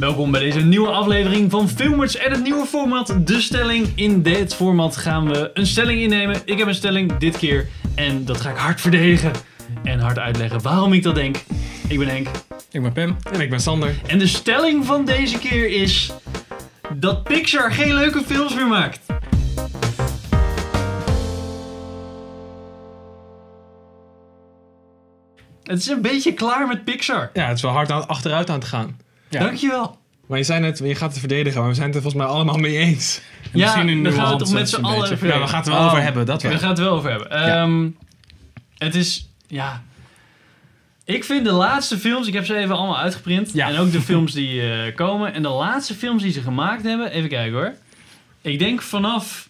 Welkom bij deze nieuwe aflevering van Filmers en het nieuwe format, de stelling. In dit format gaan we een stelling innemen. Ik heb een stelling dit keer en dat ga ik hard verdedigen en hard uitleggen waarom ik dat denk. Ik ben Henk Ik ben Pim. En ik ben Sander. en de stelling van deze keer is dat Pixar geen leuke films meer maakt. Het is een beetje klaar met Pixar. Ja, het is wel hard achteruit aan het gaan. Ja. Dankjewel. Maar je zei net, je gaat het verdedigen, maar we zijn het er volgens mij allemaal mee eens. Ja, misschien een gaan we nuance het toch met z'n allen beetje. verdedigen. Ja, we gaan het er wel Oh. over hebben, dat We wel. gaan het wel over hebben. Ehm, het is, ja... Ik vind de laatste films, ik heb ze even allemaal uitgeprint. Ja. En ook de films die eh, komen. En de laatste films die ze gemaakt hebben, even kijken hoor. Ik denk vanaf...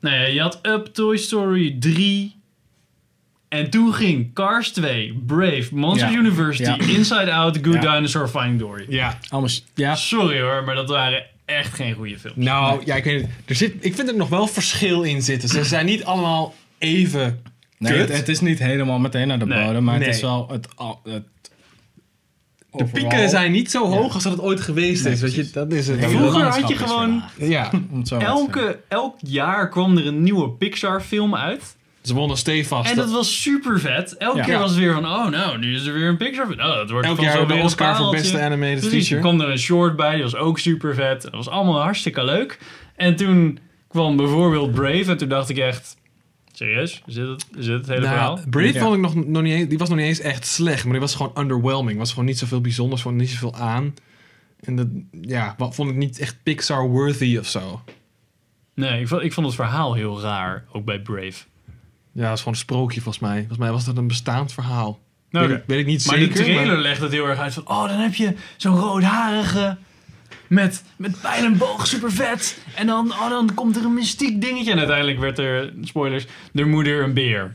Nou ja, je had Up, Toy Story 3... En toen ging Cars 2, Brave, Monsters Ja. University, Ja. Inside Out, Good Ja. Dinosaur, Finding Dory. Ja. Ja. Sorry hoor, maar dat waren echt geen goede films. Nou, ja, ik weet niet. Er zit, ik vind er nog wel verschil in zitten. Ze zijn niet allemaal even Nee, kut. het, het is niet helemaal meteen naar de Nee. bodem, maar Nee. het is wel het... al- het De pieken zijn niet zo hoog als dat het ooit geweest is. Weet je, dat is het. Hele Vroeger had je gewoon- Ja, om het zo maar te zeggen. Elke, elk jaar kwam er een nieuwe Pixar film uit. Ze wonnen stevast. En dat was super vet. Elke Ja. keer was het weer van, oh nou, nu is er weer een Pixar. Oh, dat wordt Elk van jaar zo de Oscar voor beste animated Precies, er feature. kwam er een short bij, die was ook super vet. Dat was allemaal hartstikke leuk. En toen kwam bijvoorbeeld Brave en toen dacht ik echt, serieus? Is dit het, is dit het hele verhaal? Nou, Brave Ja. vond ik nog, nog niet eens, die was nog niet eens echt slecht, maar die was gewoon underwhelming. Was gewoon niet zoveel bijzonders, vond niet zoveel aan. En dat, ja, wat vond ik niet echt Pixar-worthy of zo. Nee, ik vond, ik vond het verhaal heel raar, ook bij Brave. Ja, dat is gewoon een sprookje volgens mij. Volgens mij was dat een bestaand verhaal. Nou, weet, ik, weet ik niet Maar zeker. de trailer maar- legt het heel erg uit van... Oh, dan heb je zo'n roodharige... Met, met pijl en boog, super vet. En dan, oh, dan komt er een mystiek dingetje. En uiteindelijk werd er, spoilers, de moeder een beer.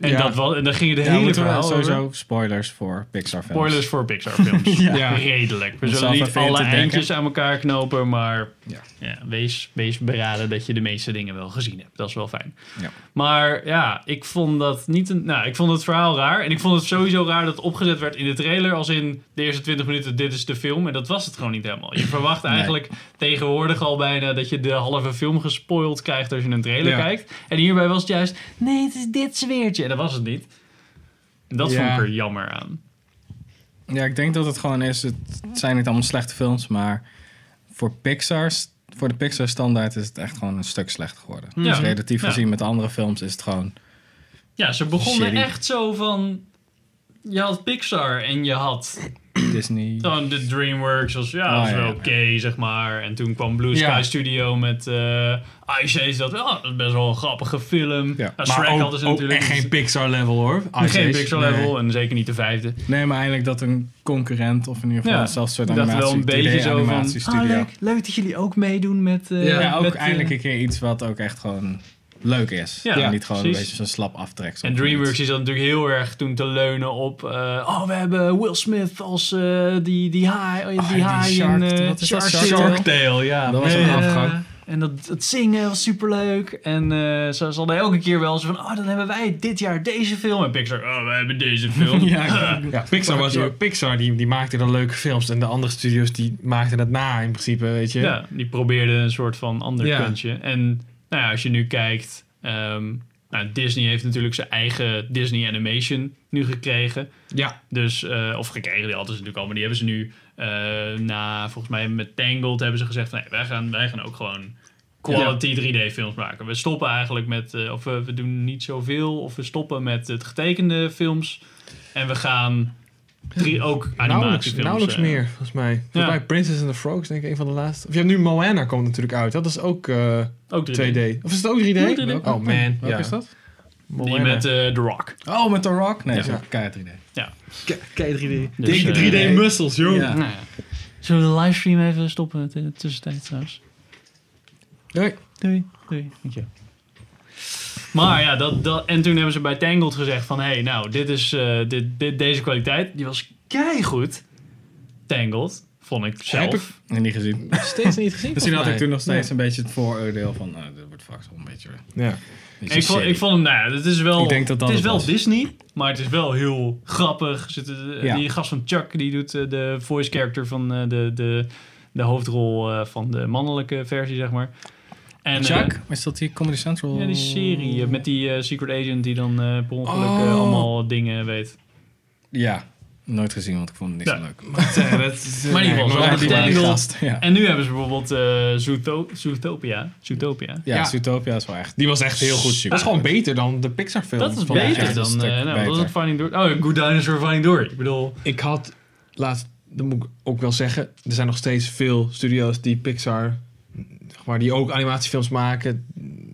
En, Ja. dat was, en dan ging het Ja, hele verhaal sowieso over. spoilers voor Pixar films. Spoilers voor Pixar films. ja. Redelijk. We zullen niet alle eindjes aan elkaar knopen, maar Ja. ja, wees, wees beraden dat je de meeste dingen wel gezien hebt. Dat is wel fijn. Ja. Maar ja, ik vond dat niet een. Nou, ik vond het verhaal raar. En ik vond het sowieso raar dat het opgezet werd in de trailer. Als in de eerste 20 minuten: dit is de film. En dat was het gewoon niet helemaal. Je verwacht Nee. eigenlijk tegenwoordig al bijna dat je de halve film gespoild krijgt als je een trailer kijkt. En hierbij was het juist: nee, het is dit zweertje. Dat was het niet. Dat Ja. vond ik er jammer aan. Ja, ik denk dat het gewoon is. Het zijn niet allemaal slechte films, maar voor Pixar's, voor de Pixar standaard is het echt gewoon een stuk slechter geworden. Ja. Dus relatief Ja. gezien met andere films is het gewoon. Ja, ze begonnen Shitty. echt zo van. Je had Pixar en je had Disney. gewoon de DreamWorks. Was, ja, Oh, dat is ja, wel ja. oké, zeg maar. En toen kwam Blue Sky Ja. Studio met eh Ice Age. Dat, dat is best wel een grappige film. Ja. Ja, Maar Shrek ook, hadden ze ook natuurlijk. echt geen Pixar-level hoor. Ice geen Age. Pixar Nee. level en zeker niet de vijfde. Nee, maar eindelijk dat een concurrent of in ieder geval Ja, zelfs soort dacht wel animatie, een beetje zo van. animatiestudio. Ah, leuk, leuk dat jullie ook meedoen met. eh, Ja, ja, ook met, eh, eindelijk een keer iets wat ook echt gewoon leuk is. Ja, en niet gewoon precies. een beetje zo'n slap aftrek. En DreamWorks is dan natuurlijk heel erg toen te leunen op... eh, oh, we hebben Will Smith als eh, die, die haai, die Oh, die haai Shark- in, eh, dat? Shark Shark Tale. Ja. Dat was een afgang. En dat, het zingen was superleuk. En eh ze ze hadden elke keer wel zo van... Oh, dan hebben wij dit jaar deze film. En Pixar, oh, we hebben deze film. Ja, Ja, Pixar was ook. Pixar die, die maakte dan leuke films en de andere studios die maakten het na in principe, weet je. Ja, die probeerde een soort van ander Ja. kantje. En nou ja, als je nu kijkt... ehm, nou, Disney heeft natuurlijk zijn eigen Disney Animation nu gekregen. Ja. Dus, eh, of gekregen, die hadden ze natuurlijk al. Maar die hebben ze nu eh, na, volgens mij met Tangled hebben ze gezegd... Nee, wij gaan, wij gaan ook gewoon quality 3D films maken. We stoppen eigenlijk met... eh, of we, we doen niet zoveel. Of we stoppen met het getekende films. En we gaan drie, ook Nauwelijks, animatiefilms... nauwelijks eh, meer, volgens mij. Volgens mij Princess and the Frogs, denk ik, een van de laatste. Of je hebt nu Moana komt natuurlijk uit. Dat is ook eh, Ook 3D. 2D. Of is het ook 3D? Ja, 3D. Oh man, Welke ja. is dat? Moana. Die met eh, The Rock. Oh, met The Rock? Nee, Ja. zo keihard 3D. Kijk, 3D. Dus, eh, 3D muscles, joh. Ja. Nou ja. Zullen we de livestream even stoppen in de tussentijd trouwens? Doei. Doei. Doei. Dankjewel. Maar ja, dat, dat, en toen hebben ze bij Tangled gezegd van... Hé, hey, nou, dit is, eh, dit, dit, deze kwaliteit. Die was keigoed. Tangled. Vond ik Heb zelf. ik- En niet gezien. Steeds niet gezien. Die had ik toen nog steeds een beetje het vooroordeel van, nou, dit wordt vast wel een beetje... Ja. beetje Ik vond, ik vond hem, nou ja, het is wel, Ik denk dat dat het is wel was. Disney, maar het is wel heel grappig. Zit, eh, Ja. Die gast van Chuck, die doet eh, de voice character van eh, de, de, de hoofdrol eh, van de mannelijke versie, zeg maar. En, Chuck, is dat die Comedy Central? eh, ja, die serie eh, met die eh, secret agent die dan eh per ongeluk eh, Oh. allemaal dingen weet. Ja, nooit gezien, want ik vond het niet Ja. zo leuk. Maar, eh, dat is, eh, Maar in ieder geval. En nu hebben ze bijvoorbeeld eh Zootopia. Zootopia. Ja, Ja. Zootopia is wel echt... Die was echt heel goed. Super dat is gewoon beter dan de Pixar film. Dat is van beter dan... eh nou, wat was het Finding Dory? Oh, Good Dinosaur Finding Dory. Ik bedoel... Ik had laatst, dat moet ik ook wel zeggen, er zijn nog steeds veel studio's die Pixar, maar, die ook animatiefilms maken.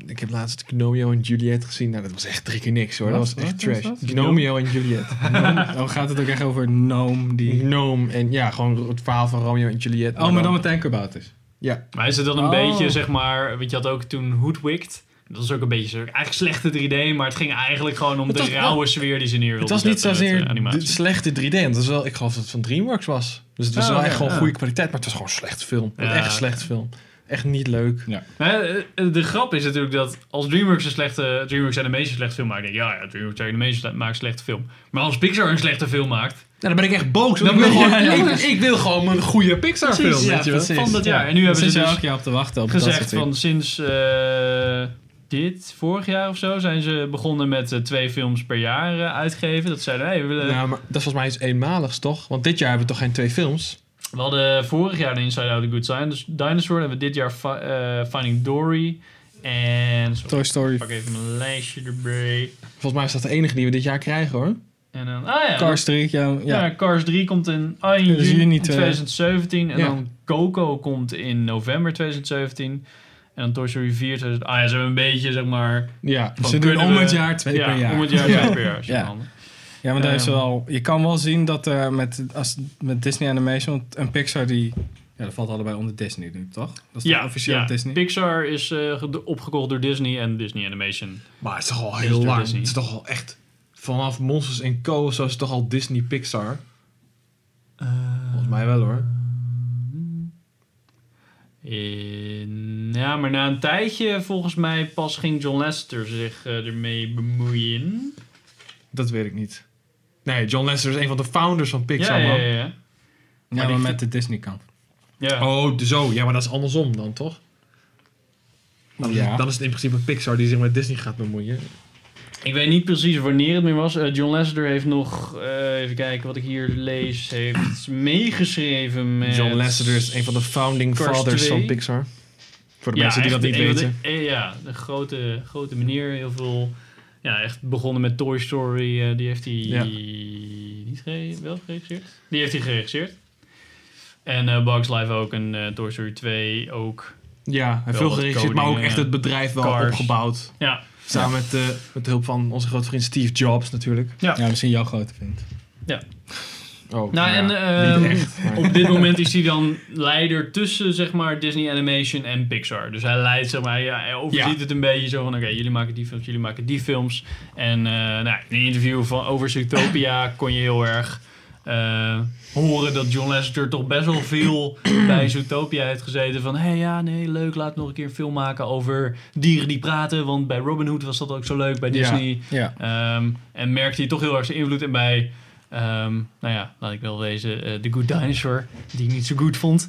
Ik heb laatst Gnomeo en Juliet gezien. Nou, dat was echt drie keer niks hoor. Dat Wat? was echt Wat trash. dat? Gnomeo en Juliet. Oh, gaat het ook echt over Gnome die... Gnome en ja, gewoon het verhaal van Romeo en Juliet. Oh, maar dan met Anchorbout Ja, Maar is het dan een Oh. beetje, zeg maar... Want je had ook toen Hoodwicked. Dat was ook een beetje zo... Eigenlijk slechte 3D, maar het ging eigenlijk gewoon om Het de was rauwe sfeer die ze neer het was niet zozeer eh, de slechte 3D. Want het was wel, ik geloof dat het van DreamWorks was. Dus het was Oh, wel ja, echt gewoon ja. goede kwaliteit. Maar het was gewoon een slechte film. Ja. Echt een slechte film. Echt niet leuk. Maar, eh, eh, de grap is natuurlijk dat als DreamWorks een slechte... DreamWorks Animation een slechte film maakt, denk ik... Ja, ja, DreamWorks Animation maakt een slechte film. Maar als Pixar een slechte film maakt... Nou, dan ben ik echt boos. Dan ik, wil gewoon, ja, ja. ik, ik wil gewoon een goede Pixar film. Precies, ja, weet je wel. van dat jaar. En nu hebben ze dus elk jaar op te wachten op gezegd van sinds eh, dit, vorig jaar of zo, zijn ze begonnen met twee films per jaar eh, uitgeven. Dat zeiden, hey, we willen... Nou, maar dat is volgens mij iets eenmaligs, toch? Want dit jaar hebben we toch geen twee films? We hadden vorig jaar de Inside Out a Good Dinosaur. Dinosaur hebben we dit jaar eh, Finding Dory. En... Sorry, Toy Story. ik pak even mijn lijstje erbij. Volgens mij is dat de enige die we dit jaar krijgen, hoor. En dan... Ah ja. Cars 3, ja. ja. ja. Cars 3 komt in, ah, in Dus juni juni twee- 2017. En Ja. dan Coco komt in november 2017. En dan Toy Story 4 2000. Ah ja, ze hebben een beetje, zeg maar... Ja. Ze doen om het jaar twee per jaar. om het jaar Ja. twee per jaar. Ja. maar daar is Ehm. wel, je kan wel zien dat er met, als, met Disney Animation want- en Pixar die... Ja, dat valt allebei onder Disney nu, toch? Dat is Ja, officieel ja. Disney? Pixar is eh, ge- opgekocht door Disney en Disney Animation. Maar het is toch al heel lang. Disney. Het is toch al echt... Vanaf Monsters Co. of zo is het toch al Disney Pixar? Volgens mij wel, hoor. In- ja, maar na een tijdje, volgens mij, pas ging John Lester zich eh, ermee bemoeien. Dat weet ik niet. Nee, John Lasseter is een van de founders van Pixar, ja, ja, man. ja, ja. ja, maar maar, die- met de Disney kant. Ja. Oh, zo. Ja, maar dat is andersom dan, toch? Dan, is, Ja. het, dan is het in principe Pixar die zich met Disney gaat bemoeien. Ik weet niet precies wanneer het meer was. Eh, John Lasseter heeft nog, eh, even kijken wat ik hier lees, heeft meegeschreven met... John Lasseter is een van de founding Cars fathers 2. van Pixar. Voor de mensen die dat niet weten. de- eh, ja, de grote, grote meneer. Heel veel... Ja, echt begonnen met Toy Story. eh, die heeft hij Ja. niet gere- wel geregisseerd. Die heeft hij geregisseerd. En eh Bugs Life ook. En eh, Toy Story 2 ook. Ja, veel geregisseerd, maar ook echt het bedrijf wel Cars. opgebouwd. Ja, Samen met, met de hulp van onze grote vriend Steve Jobs natuurlijk. Ja, misschien jouw grote vriend. Oh, Nou, en ja, ehm, niet echt. maar- op dit moment is hij dan leider tussen zeg maar, Disney Animation en Pixar. Dus hij leidt, zeg maar, ja, hij overziet Ja. het een beetje zo van: oké, jullie maken die films, jullie maken die films. En eh, nou, in een interview van, over Zootopia kon je heel erg eh, horen dat John Lasseter toch best wel veel bij Zootopia heeft gezeten. Van hé, hey, ja, nee, leuk, laat nog een keer een film maken over dieren die praten. Want bij Robin Hood was dat ook zo leuk, bij. Disney. Ja. Ehm, en merkte hij toch heel erg zijn invloed in bij, ehm, nou ja, laat ik wel wezen, eh, The Good Dinosaur, die ik niet zo goed vond.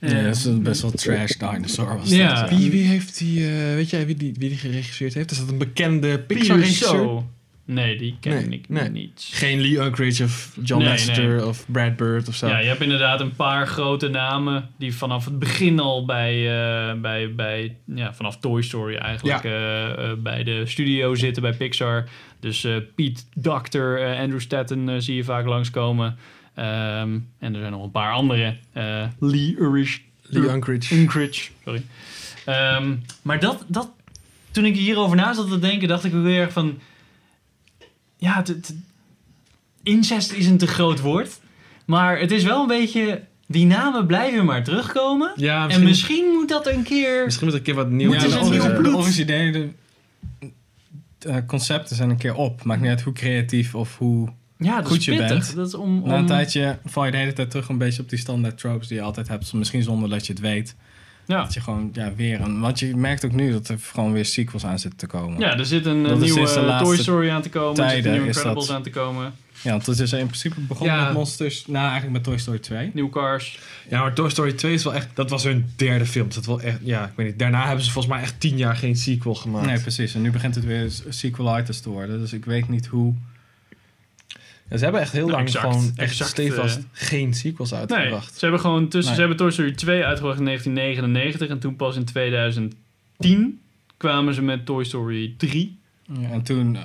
Ja, Eh, dat is een best wel trash dinosaur was Ja. dat. Wie, wie heeft die, eh, weet jij wie die, wie die geregisseerd heeft? Is dat een bekende Pixar-regisseur? Nee, die ken Nee, ik nee. niet. Geen Lee Unkrich of John Nee, Lasseter of Brad Bird of zo. Ja, je hebt inderdaad een paar grote namen die vanaf het begin al bij, eh, bij, bij ja, vanaf Toy Story eigenlijk eh, eh, bij de studio zitten bij Pixar. Dus Pete Doctor, Andrew Stanton eh, zie je vaak langskomen. Ehm, en er zijn nog een paar andere. Lee Urish, Lee Unkrich. Unkrich, sorry. Ehm, maar dat, dat, toen ik hierover na zat te denken, dacht ik erg van... Ja, incest is een te groot woord. Maar het is wel een beetje... Die namen blijven maar terugkomen. Ja, En misschien, moet dat een keer... misschien moet er een keer wat Ja, een nieuw bloed. de, eh, concepten zijn een keer op. Maakt niet uit hoe creatief of hoe Ja, dat goed is je pittig. bent. Dat is om, om... Na een tijdje val je de hele tijd terug een beetje op die standaard tropes die je altijd hebt. Misschien zonder dat je het weet. Ja. Dat je gewoon ja, weer een... Want je merkt ook nu dat er gewoon weer sequels aan zitten te komen. ja, er zit een eh, Dat nieuwe Toy Story aan te komen. Er zit een tijden nieuwe Incredibles dat- aan te komen. Ja, want het is in principe begonnen Ja. met Monsters. Nou, eigenlijk met Toy Story 2. Nieuwe Cars. Ja, maar Toy Story 2 is wel echt... Dat was hun derde film. Dat wel echt... Ja, ik weet niet. Daarna hebben ze volgens mij echt tien jaar geen sequel gemaakt. Nee, precies. En nu begint het weer sequelitis te worden. Dus ik weet niet hoe... Ja, ze hebben echt heel lang Exact, gewoon echt exact, stevast eh, geen sequels Nee, uitgebracht. ze hebben gewoon tussen... Nee. Ze hebben Toy Story 2 uitgebracht in 1999. En toen pas in 2010 kwamen ze met Toy Story 3. Ja, en toen... eh,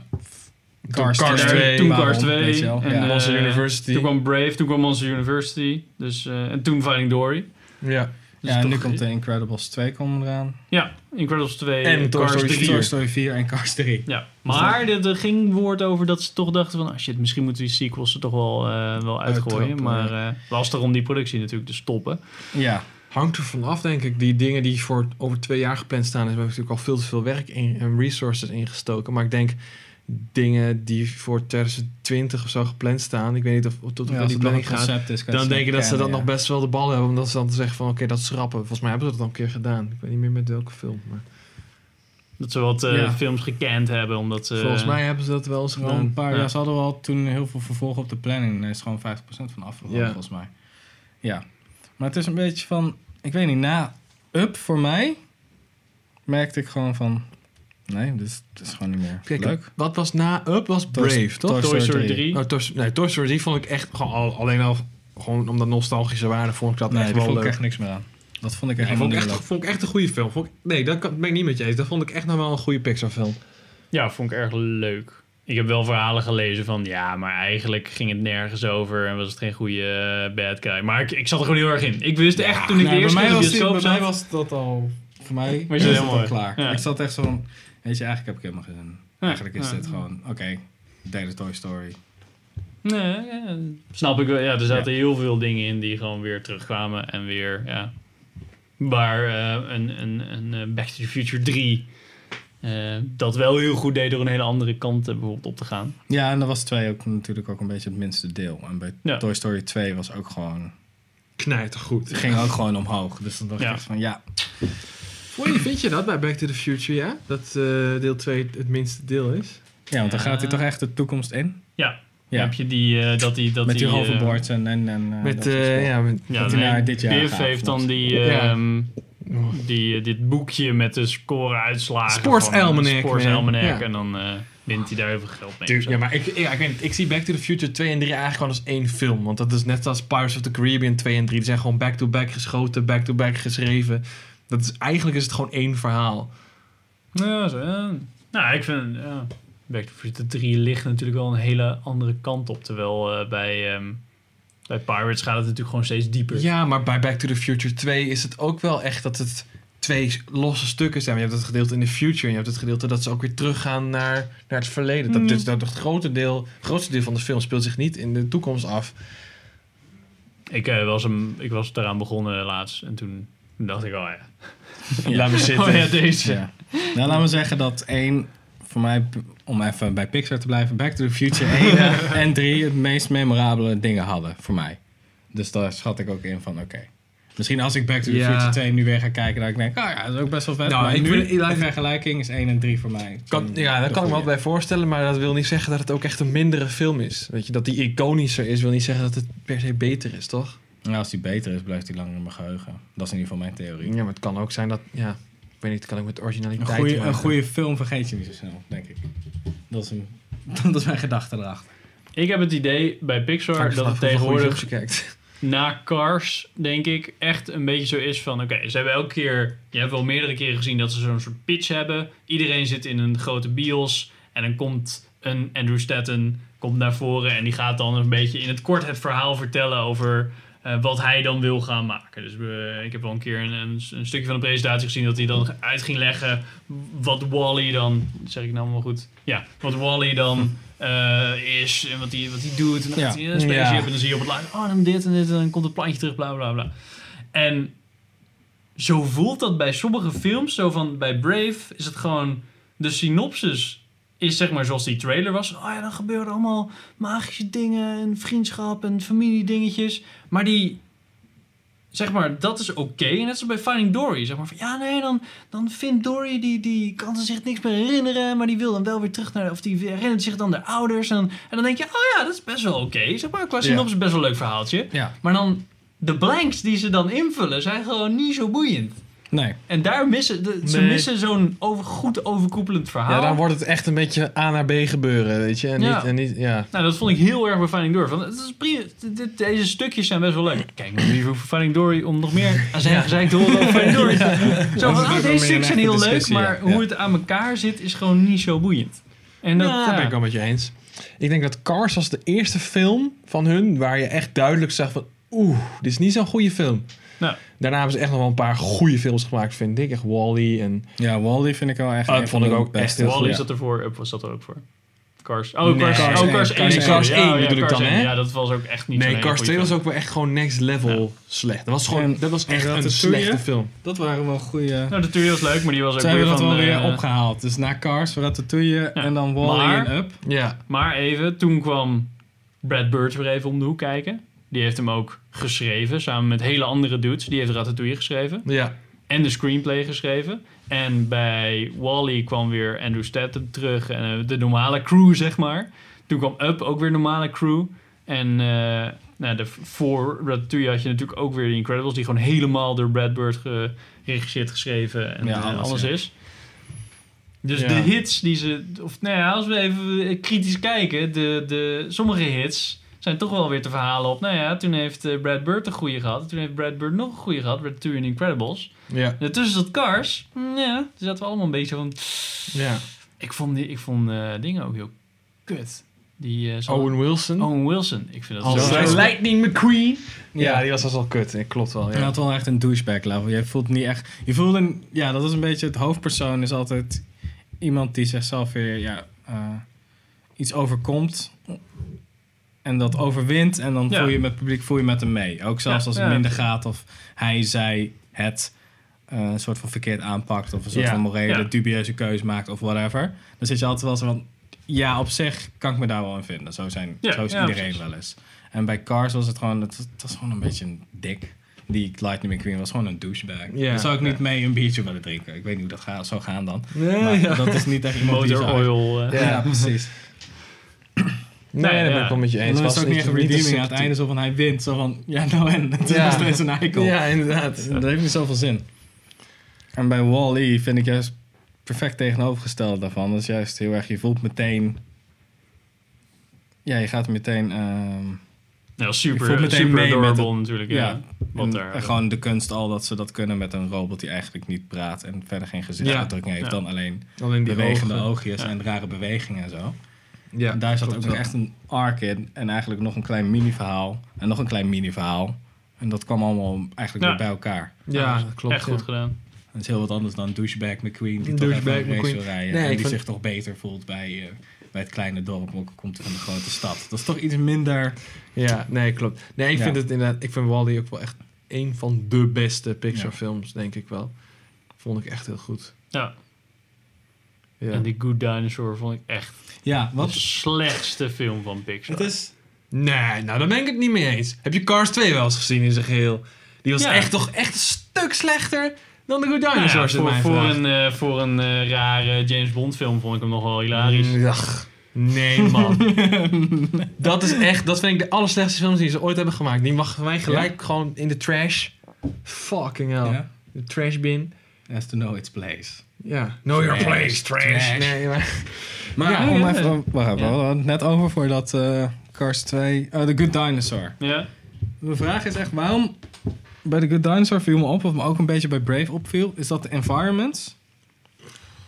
Cars Cars 2, 2. toen Cars 2. weet je wel. En, Ja. eh, Monster University. Toen kwam Brave, toen kwam Monster University. Dus, eh, en toen Finding Dory. Ja. Dus ja, en nu komt de Incredibles 2 komen eraan. Ja, Incredibles 2 En Toy Cars Story 3. 4. Toy Story 4 en Cars 3. Ja, maar er, er ging woord over dat ze toch dachten van... Ah shit, misschien moeten die sequels er toch wel, eh, wel uitgooien. Maar eh lastig om die productie natuurlijk te stoppen. Ja, Hangt er vanaf, denk ik. Die dingen die voor over twee jaar gepland staan, hebben natuurlijk al veel te veel werk in, en resources ingestoken. Maar ik denk dingen die voor 2020 of zo gepland staan, ik weet niet of of tot ja die planning gaat. is. Dan denk ik dat ze dat ja. nog best wel de bal hebben, omdat ze dan zeggen van oké, dat schrappen. Volgens mij hebben ze dat al een keer gedaan. Ik weet niet meer met welke film. Maar Dat ze wat eh, Ja. films gekend hebben, omdat ze... volgens mij hebben ze dat wel eens Wel gedaan. een paar Ja. jaar. Ze hadden wel toen heel veel vervolgen op de planning. Daar is gewoon 50% van afgevallen, Ja. volgens mij. Ja. Maar het is een beetje van... Ik weet niet, na Up voor mij... merkte ik gewoon van... Nee, dit is, gewoon niet meer Kijk, leuk. wat was na Up? Was Toy- Brave, toch? Toy Toy Story Story 3. 3. Oh, Toy, nee, Toy Story 3 vond ik echt gewoon al, alleen al gewoon om dat nostalgische waarde vond ik dat Nee, echt daar wel vond ik leuk. echt niks meer aan. Dat vond ik echt vond, ik echt, vond ik echt een goede film. Vond ik, nee, dat kan, ben ik niet met je eens. Dat vond ik echt nog wel een goede Pixar film. Ja, vond ik erg leuk. Ik heb wel verhalen gelezen van... Ja, maar eigenlijk ging het nergens over... en was het geen goede eh, bad guy. Maar ik, ik zat er gewoon heel erg in. Ik wist echt toen ik Nou, de eerste bij keer mij in de was, die- bij mij was dat al... Voor mij Was was het helemaal klaar. Ja. Ik zat echt zo van... Weet je, eigenlijk heb ik helemaal geen zin. Ja, Eigenlijk is ja. dit gewoon... Oké, derde Toy Story. Nee, ja, snap ik wel. Ja, er zaten heel veel dingen in die gewoon weer terugkwamen. En weer, ja... Waar eh, een, een, een eh, Back to the Future 3... eh, dat wel heel goed deed door een hele andere kant eh, bijvoorbeeld op te gaan. Ja, en dan was 2 ook natuurlijk ook een beetje het minste deel. En bij Ja. Toy Story 2 was ook gewoon... Knijter goed. Het ging ook gewoon omhoog. Dus dan dacht Ja. ik echt van ja... Vond je, vind je dat bij Back to the Future, ja? Dat eh, deel 2 het minste deel is? Ja, want dan gaat hij toch echt de toekomst in? Ja, Ja. heb je die... eh, dat die, dat Met die die, eh, hoverboards en... en, en eh, Met, eh, ja, met, Ja, Dat hij nee, naar dit jaar Biff gaat, heeft dan die, Ja. ehm, oh, die, eh, dit boekje met de score-uitslagen. Sports van, eh, Almanac, Sports man. Almanac. Ja. En dan eh, wint hij daar heel veel geld mee. Ja, maar ik, ja, ik, weet niet, ik zie Back to the Future 2 en 3 eigenlijk gewoon als één film. Want dat is net als Pirates of the Caribbean 2 en 3. Die zijn gewoon back-to-back geschoten, back-to-back geschreven. Dat is, eigenlijk is het gewoon één verhaal. Ja, zo, ja. Nou, ik vind... Ja, Back to the Future 3 ligt natuurlijk wel een hele andere kant op. Terwijl eh, bij, ehm, bij Pirates gaat het natuurlijk gewoon steeds dieper. Ja, maar bij Back to the Future 2 is het ook wel echt dat het twee losse stukken zijn. Je hebt het gedeelte in de future en je hebt het gedeelte dat ze ook weer teruggaan naar, naar het verleden. Dat, Mm. dus dat het grote deel, grootste deel van de film speelt zich niet in de toekomst af. Ik, eh, was hem, ik was eraan begonnen laatst. En toen dacht ik, oh ja. Laat me zitten. Oh ja, deze. Ja. Nou, laten we zeggen dat één, voor mij, om even bij Pixar te blijven, Back to the Future 1 en 3 het meest memorabele dingen hadden voor mij. Dus daar schat ik ook in van, oké. Misschien als ik Back to the Ja. Future 2 nu weer ga kijken, dat ik denk, oh ja, dat is ook best wel vet. Nou, maar ik nu, vind- ik vergelijking is 1 en 3 voor mij. Kan, ja, daar de kan ik me goeie. wat bij voorstellen, maar dat wil niet zeggen dat het ook echt een mindere film is. Weet je, dat die iconischer is, wil niet zeggen dat het per se beter is, toch? Ja, als die beter is, blijft die langer in mijn geheugen. Dat is in ieder geval mijn theorie. Ja, maar het kan ook zijn dat, ja, ik weet niet, het kan ook met originaliteit Een goede, een goede film vergeet je niet zo snel, denk ik. Dat is, een, dat is mijn gedachte erachter. Ik heb het idee bij Pixar dat het tegenwoordig na Cars, denk ik, echt een beetje zo is van... Oké, ze hebben elke keer... Je hebt wel meerdere keren gezien dat ze zo'n soort pitch hebben. Iedereen zit in een grote bios. En dan komt een Andrew Stanton komt naar voren... en die gaat dan een beetje in het kort het verhaal vertellen over... eh, wat hij dan wil gaan maken. Dus eh, ik heb wel een keer een, een, een stukje van de presentatie gezien... dat hij dan uit ging leggen wat Wally dan... Zeg ik nou maar goed? Ja, wat Wally dan... eh, is en wat hij, wat hij doet. En dan Ja. hij spaceship Ja. en dan zie je op het lijst, oh dan dit en dit en dan komt het plantje terug, bla bla bla. En zo voelt dat bij sommige films, zo van bij Brave is het gewoon de synopsis is zeg maar zoals die trailer was. Oh ja, dan gebeuren allemaal magische dingen en vriendschap en familiedingetjes. Maar die, zeg maar, dat is oké. Net zoals bij Finding Dory. Zeg maar van, ja nee, dan, dan vindt Dory, die, die kan zich niks meer herinneren. Maar die wil dan wel weer terug naar, of die herinnert zich dan de ouders. En, en dan denk je, oh ja, dat is best wel oké. Zeg maar, qua synopsis is best wel een leuk verhaaltje. Maar dan, de blanks die ze dan invullen zijn gewoon niet zo boeiend. Nee. En daar missen, de, ze Nee. missen zo'n over, goed overkoepelend verhaal. Ja, dan wordt het echt een beetje A naar B gebeuren, weet je. En Ja. niet, en niet, ja. Nou, dat vond ik heel erg bij Finding Dory. Want het is prima. Dit- deze stukjes zijn best wel leuk. Kijk, nog liever voor Finding Dory om nog meer aan zijn gezeik te horen over Finding Dory. Zo van, oh, wel deze een zijn heel leuk, maar ja. hoe Ja. het aan elkaar zit is gewoon niet zo boeiend. En dat, ja, ja, dat ben ik wel met je eens. Ik denk dat Cars was de eerste film van hun waar je echt duidelijk zag van... Oeh, dit is niet zo'n goede film. Daarna hebben ze echt nog wel een paar goede films gemaakt, vind ik. Echt Wall-E en... Ja, Wally vind ik wel echt Oh, dat van vond ik ook echt beste. heel Wall-E Ja. zat ervoor, Up was dat er ook voor. Cars. Oh, Nee, Cars, Cars oh. Cars 1. Cars. Cars Ja, ja, bedoel ik dan, hè? Ja, dat was ook echt niet Nee, Cars goede 2 was ook wel echt gewoon next level slecht. Dat was gewoon, En- dat was echt een slechte film. Dat waren wel goede... Nou, de was leuk, maar die was ook Ze weer hebben dat van... wel weer eh, opgehaald. Dus na Cars, Ratatouille en dan Wally Maar- en Up. Ja. Maar even, toen kwam Brad Bird weer even om de hoek kijken. Die heeft hem ook geschreven, samen met hele andere dudes. Die heeft Ratatouille geschreven. Ja. En de screenplay geschreven. En bij Wally kwam weer Andrew Stanton terug. En eh, de normale crew, zeg maar. Toen kwam Up, ook weer normale crew. En eh, nou, de, voor Ratatouille had je natuurlijk ook weer The Incredibles... die gewoon helemaal door Brad Bird geregisseerd, geschreven en Ja, eh, alles, alles, ja. is. Dus Ja. de hits die ze... Of nou ja, als we even kritisch kijken... De, de, sommige hits zijn toch wel weer te verhalen op... Nou ja, toen heeft eh, Brad Bird een goede gehad. Toen heeft Brad Bird nog een goede gehad. Ratatouille en Incredibles. Ja. Daartussen zat Cars. Mm, Ja, toen zaten we allemaal een beetje van... ja. Ik vond, die, ik vond eh, dingen ook heel kut. Die, eh, zo- Owen Wilson. Owen Wilson. Ik vind dat Als zo... zo- Lightning McQueen. Ja, Ja. die was wel kut. Ja, klopt wel. Hij Ja. had wel echt een douchebag level. Je voelt niet echt... Je voelt een... Ja, dat is een beetje... Het hoofdpersoon is altijd iemand die zichzelf weer... Ja, eh, iets overkomt. En dat overwint. En dan Ja. voel je met het publiek voel je met hem mee. Ook zelfs Ja, als het ja. minder gaat. Of hij, zij, het... eh, een soort van verkeerd aanpakt. Of een soort Ja. van morele, Ja. dubieuze keuze maakt. Of whatever. Dan zit je altijd wel zo van... Ja, op zich kan ik me daar wel in vinden. Zo, zijn, Ja, zo is ja, iedereen precies. wel eens. En bij Cars was het gewoon... Het, het was gewoon een beetje een dik. Die Lightning McQueen was gewoon een douchebag. Ja. Daar zou ik niet mee een biertje willen drinken. Ik weet niet hoe dat gaat, zou gaan dan. Nee, Maar ja. dat is niet echt iemand Motor oil. eh. Ja. precies. Nee, Nee, daar ben ik wel met je eens. Is Was het ook niet echt redeeming aan het einde. Zo van, hij wint. Zo van, ja nou en. Het is Ja. nog steeds een eikel. Ja, inderdaad. Dat heeft niet zoveel zin. En bij Wall-E vind ik juist perfect tegenovergesteld daarvan. Dat is juist heel erg, je voelt meteen... Ja, je gaat meteen... ehm, Ja, Ik super, voel meteen super mee met adorable het- natuurlijk. ja, Ja, wat en, daar, en gewoon de kunst al dat ze dat kunnen met een robot die eigenlijk niet praat en verder geen gezichtsuitdrukking heeft Ja. dan alleen Alleen die bewegende ogen. oogjes Ja. en rare bewegingen en zo. Ja, en daar zat ook nog echt een arc in en eigenlijk nog een klein mini-verhaal en nog een klein mini-verhaal. En dat kwam allemaal eigenlijk Ja. weer bij elkaar. Ja, dat klopt. Echt ja. goed gedaan. Dat is heel wat anders dan douchebag McQueen die toch Douchebag even een race McQueen. wil rijden Nee, en die vind- zich toch beter voelt bij, eh, bij het kleine dorp, ook komt van de grote stad. Dat is toch iets minder... Ja, nee, klopt. Nee, ik Ja. vind het inderdaad... Ik vind Wally ook wel echt een van de beste Pixar Ja. films, denk ik wel. Vond ik echt heel goed. Ja. Ja. En die Good Dinosaur vond ik echt Ja, de wat... slechtste film van Pixar. Het is... Nee, nou daar ben ik het niet mee eens. Heb je Cars 2 wel eens gezien in zijn geheel? Die was Ja. echt toch echt een stuk slechter dan de Good Nou ja, Dinosaur, je het voor, mij voor een, eh, voor een eh, rare James Bond film vond ik hem nog wel hilarisch. Mm, ach, nee, man. dat is echt, dat vind ik de allerslechtste films die ze ooit hebben gemaakt. Die mag voor mij gelijk gewoon in de trash. Fucking hell. Ja. De trash bin. Has to know its place. Ja. Know your place, trash. trash. Nee, maar... Maar Ja, om even, ja. wacht even, we hadden het net over voor dat eh, Cars 2, oh, The Good Dinosaur. Ja? Mijn vraag is echt, waarom bij The Good Dinosaur viel me op, wat me ook een beetje bij Brave opviel, is dat de environments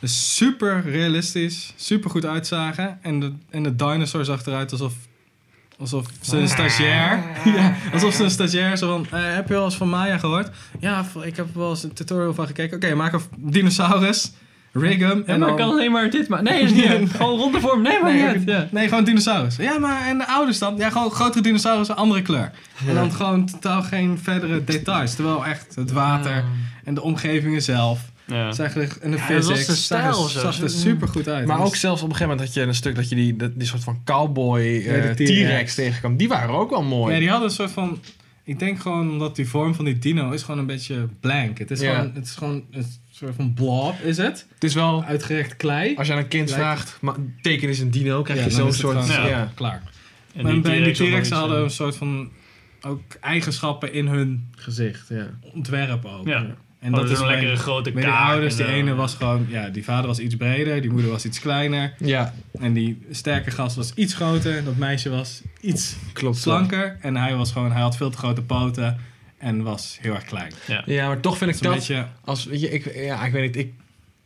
dus super realistisch, super goed uitzagen. En de, en de dinosaur zag eruit alsof, alsof ze een stagiair, ja, alsof ze een stagiair zo van, eh, heb je wel eens van Maya gehoord? Ja, ik heb wel eens een tutorial van gekeken. Oké, maak een dinosaurus, rig hem. Ja, maar ik kan alleen maar dit maar. Nee, is niet uit. Gewoon ronde vorm. Nee, maar Nee, niet. Ja. nee, gewoon dinosaurus. Ja, maar en de ouders dan? Ja, gewoon grotere dinosaurus, een andere kleur. En dan gewoon totaal geen verdere details. Terwijl echt het water en de omgevingen zelf. Ja. Het zag er in de Ja, dat was physics de stijl zag, er- er super goed uit. Maar Dus- ook zelfs op een gegeven moment had je een stuk dat je die, dat- die soort van cowboy eh, Ja, die T-Rex. Tegenkwam. Die waren ook wel mooi. Ja, die hadden een soort van... Ik denk gewoon omdat die vorm van die dino is gewoon een beetje blank. Het is, Ja. gewoon, het is gewoon een soort van blob, is het? Het is wel, Uitgerecht klei. als je aan een kind Lijkt- vraagt, maar, teken eens een dino, krijg Ja, je zo'n is soort... gewoon ja. Klaar. En Maar bij die T-Rex hadden een soort van... Ook eigenschappen in hun Gezicht, ja. ontwerp ook. Ja. En dat dat is mijn- lekkere grote Met die ouders, die ene was gewoon... Ja, die vader was iets breder, die moeder was iets kleiner. Ja, En die sterke gast was iets groter. En dat meisje was iets klopt. slanker. En hij was gewoon... Hij had veel te grote poten. En was heel erg klein. Ja. Ja, maar toch vind ik een dat... beetje... Als, weet je, ik, ja, ik weet niet, ik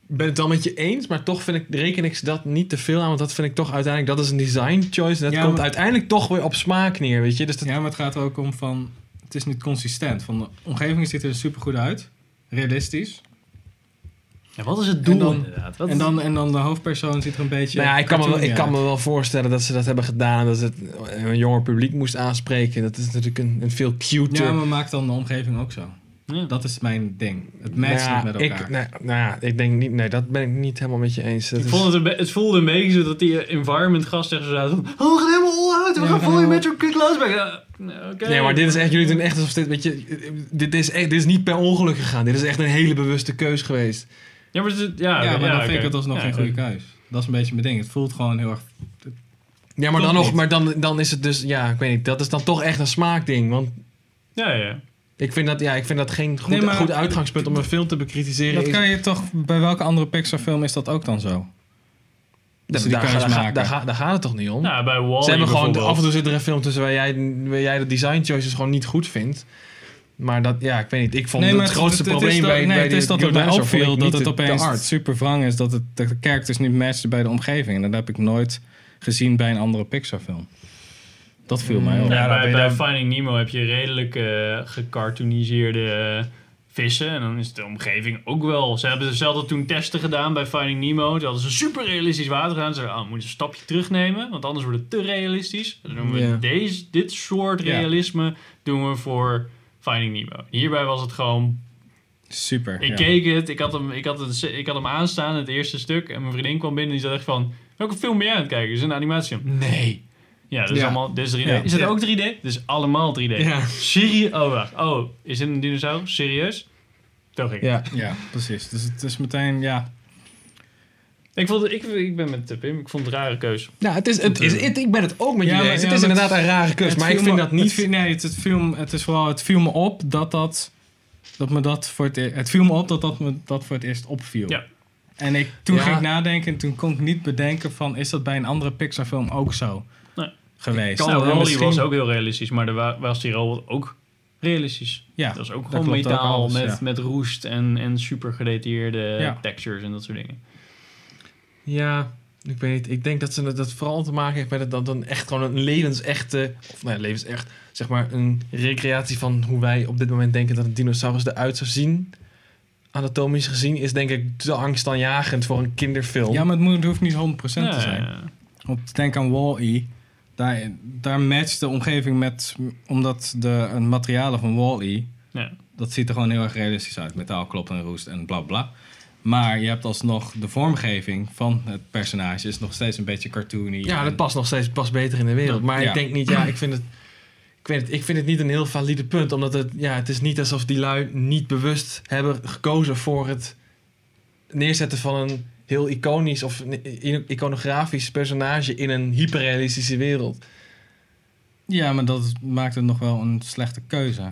ben het wel met je eens, maar toch vind ik, reken ik ze dat niet te veel aan, want dat vind ik toch uiteindelijk, dat is een design choice. En dat Ja, komt maar- uiteindelijk toch weer op smaak neer, weet je. Dus dat, Ja, maar het gaat er ook om van... Het is niet consistent. Van de omgeving ziet er super goed uit. Realistisch. Ja, wat is het doel En dan- inderdaad? Wat En dan, en dan de hoofdpersoon ziet er een beetje... nou ja, ik kan, me wel, ik kan me wel voorstellen dat ze dat hebben gedaan, dat het een jonger publiek moest aanspreken. Dat is natuurlijk een, een veel cuter... Ja, maar maak dan de omgeving ook zo. Ja. Dat is mijn ding. Het matcht Nou ja, niet met elkaar. Ik, nou, nou ja, ik denk niet, nee, dat ben ik niet helemaal met je eens. Dat Ik is- vond het, een het voelde een beetje zo dat die environment gast tegen zo van... Oh, we gaan helemaal all out. We Ja. Nee, maar dit is echt, jullie doen echt alsof dit, weet je, dit is, echt, dit is niet per ongeluk gegaan. Dit is echt een hele bewuste keus geweest. Ja, maar, het, ja, ja, maar dan vind ik het alsnog Ja, geen goede keus. Dat is een beetje mijn ding. Het voelt gewoon heel erg... Ja, maar dan nog, maar dan, dan is het dus, ja, ik weet niet, dat is dan toch echt een smaakding. Want Ja, ja. ik vind dat, ja, ik vind dat geen goed, Nee, maar- goed uitgangspunt om een film te bekritiseren. Dat is- kan je toch... Bij welke andere Pixar film is dat ook dan zo? Daar, Dat ze die daar, daar, maken. daar, gaat- daar gaat het toch niet om? Nou, bij Wall-E Ze hebben gewoon, af en toe zit er een film tussen waar jij, waar jij de design choices gewoon niet goed vindt. Maar dat, ja, ik weet niet. Ik vond Nee, maar het grootste het- het probleem bij, nee, bij het is dat het mij opviel dat het opeens art. super wrang is. Dat, het, dat de characters niet matchen bij de omgeving. En dat heb ik nooit gezien bij een andere Pixar film. Dat viel mij op. Ja, Ja, bij, Finding Nemo heb je redelijk eh gecartooniseerde eh, vissen. En dan is de omgeving ook wel... Ze hebben zelden toen testen gedaan bij Finding Nemo. Toen hadden ze super realistisch water gedaan. Ze zeiden, oh, we moeten een stapje terugnemen. Want anders wordt het te realistisch. Dan doen we deze, dit soort realisme doen we voor Finding Nemo. Hierbij was het gewoon... Super. Ik ja. keek het, ik had, hem, ik, had het, ik had hem aanstaan, het eerste stuk. En mijn vriendin kwam binnen en die zei echt van... Welke film ben jij aan het kijken? Het is een animatiefilm. Nee. Ja, dit is Ja. allemaal... Dit is 3D. Ja. Is het ook 3D? Dit is allemaal 3D. Ja. Serieus? Oh, wacht. Oh, is dit een dinosaurus? Serieus? Toch ik. Ja. Ja, precies. Dus het is meteen, ja... Ik, vond, ik, ik ben met Pim. Ik vond het een rare keus. Nou, het is, het is, het- ik ben het ook met Ja, jullie maar- eens. ja, Het is inderdaad een rare keus, maar ik vind me- dat niet... Het, viel- nee, het, het, viel, me- het is vooral... Het viel me op dat dat... Dat me dat voor het, e- het viel me op dat dat me dat voor het eerst opviel. Ja. En ik, toen Ja. ging ik nadenken en toen kon ik niet bedenken van... Is dat bij een andere Pixar film ook zo Nee. geweest? Kan nou, misschien- was ook heel realistisch. Maar er wa- was die robot ook realistisch. Ja, dat was ook gewoon ook metaal alles, met, ja. met roest en, en super gedetailleerde Ja. textures en dat soort dingen. Ja, ik weet niet. Ik denk dat ze dat- vooral te maken heeft met het, dat een echt gewoon een levensechte, of nou ja, levensecht, zeg maar een recreatie van hoe wij op dit moment denken dat een dinosaurus eruit zou zien. Anatomisch gezien is denk ik te angstaanjagend voor een kinderfilm. Ja, maar het, moet, het hoeft niet 100% te zijn. Want denk aan Wall-E. Daar, daar matcht de omgeving met... Omdat de een materialen van Wall-E... Ja. Dat ziet er gewoon heel erg realistisch uit. Metaal klopt en roest en bla bla. Maar je hebt alsnog de vormgeving van het personage... is nog steeds een beetje cartoony. Ja, en- dat past nog steeds past beter in de wereld. Maar Ja. ik denk niet, ja, ik vind het. Ik weet het, ik vind het niet een heel valide punt. Omdat het, ja, het is niet alsof die lui niet bewust hebben gekozen voor het neerzetten van een heel iconisch of iconografisch personage in een hyperrealistische wereld. Ja, maar dat maakt het nog wel een slechte keuze.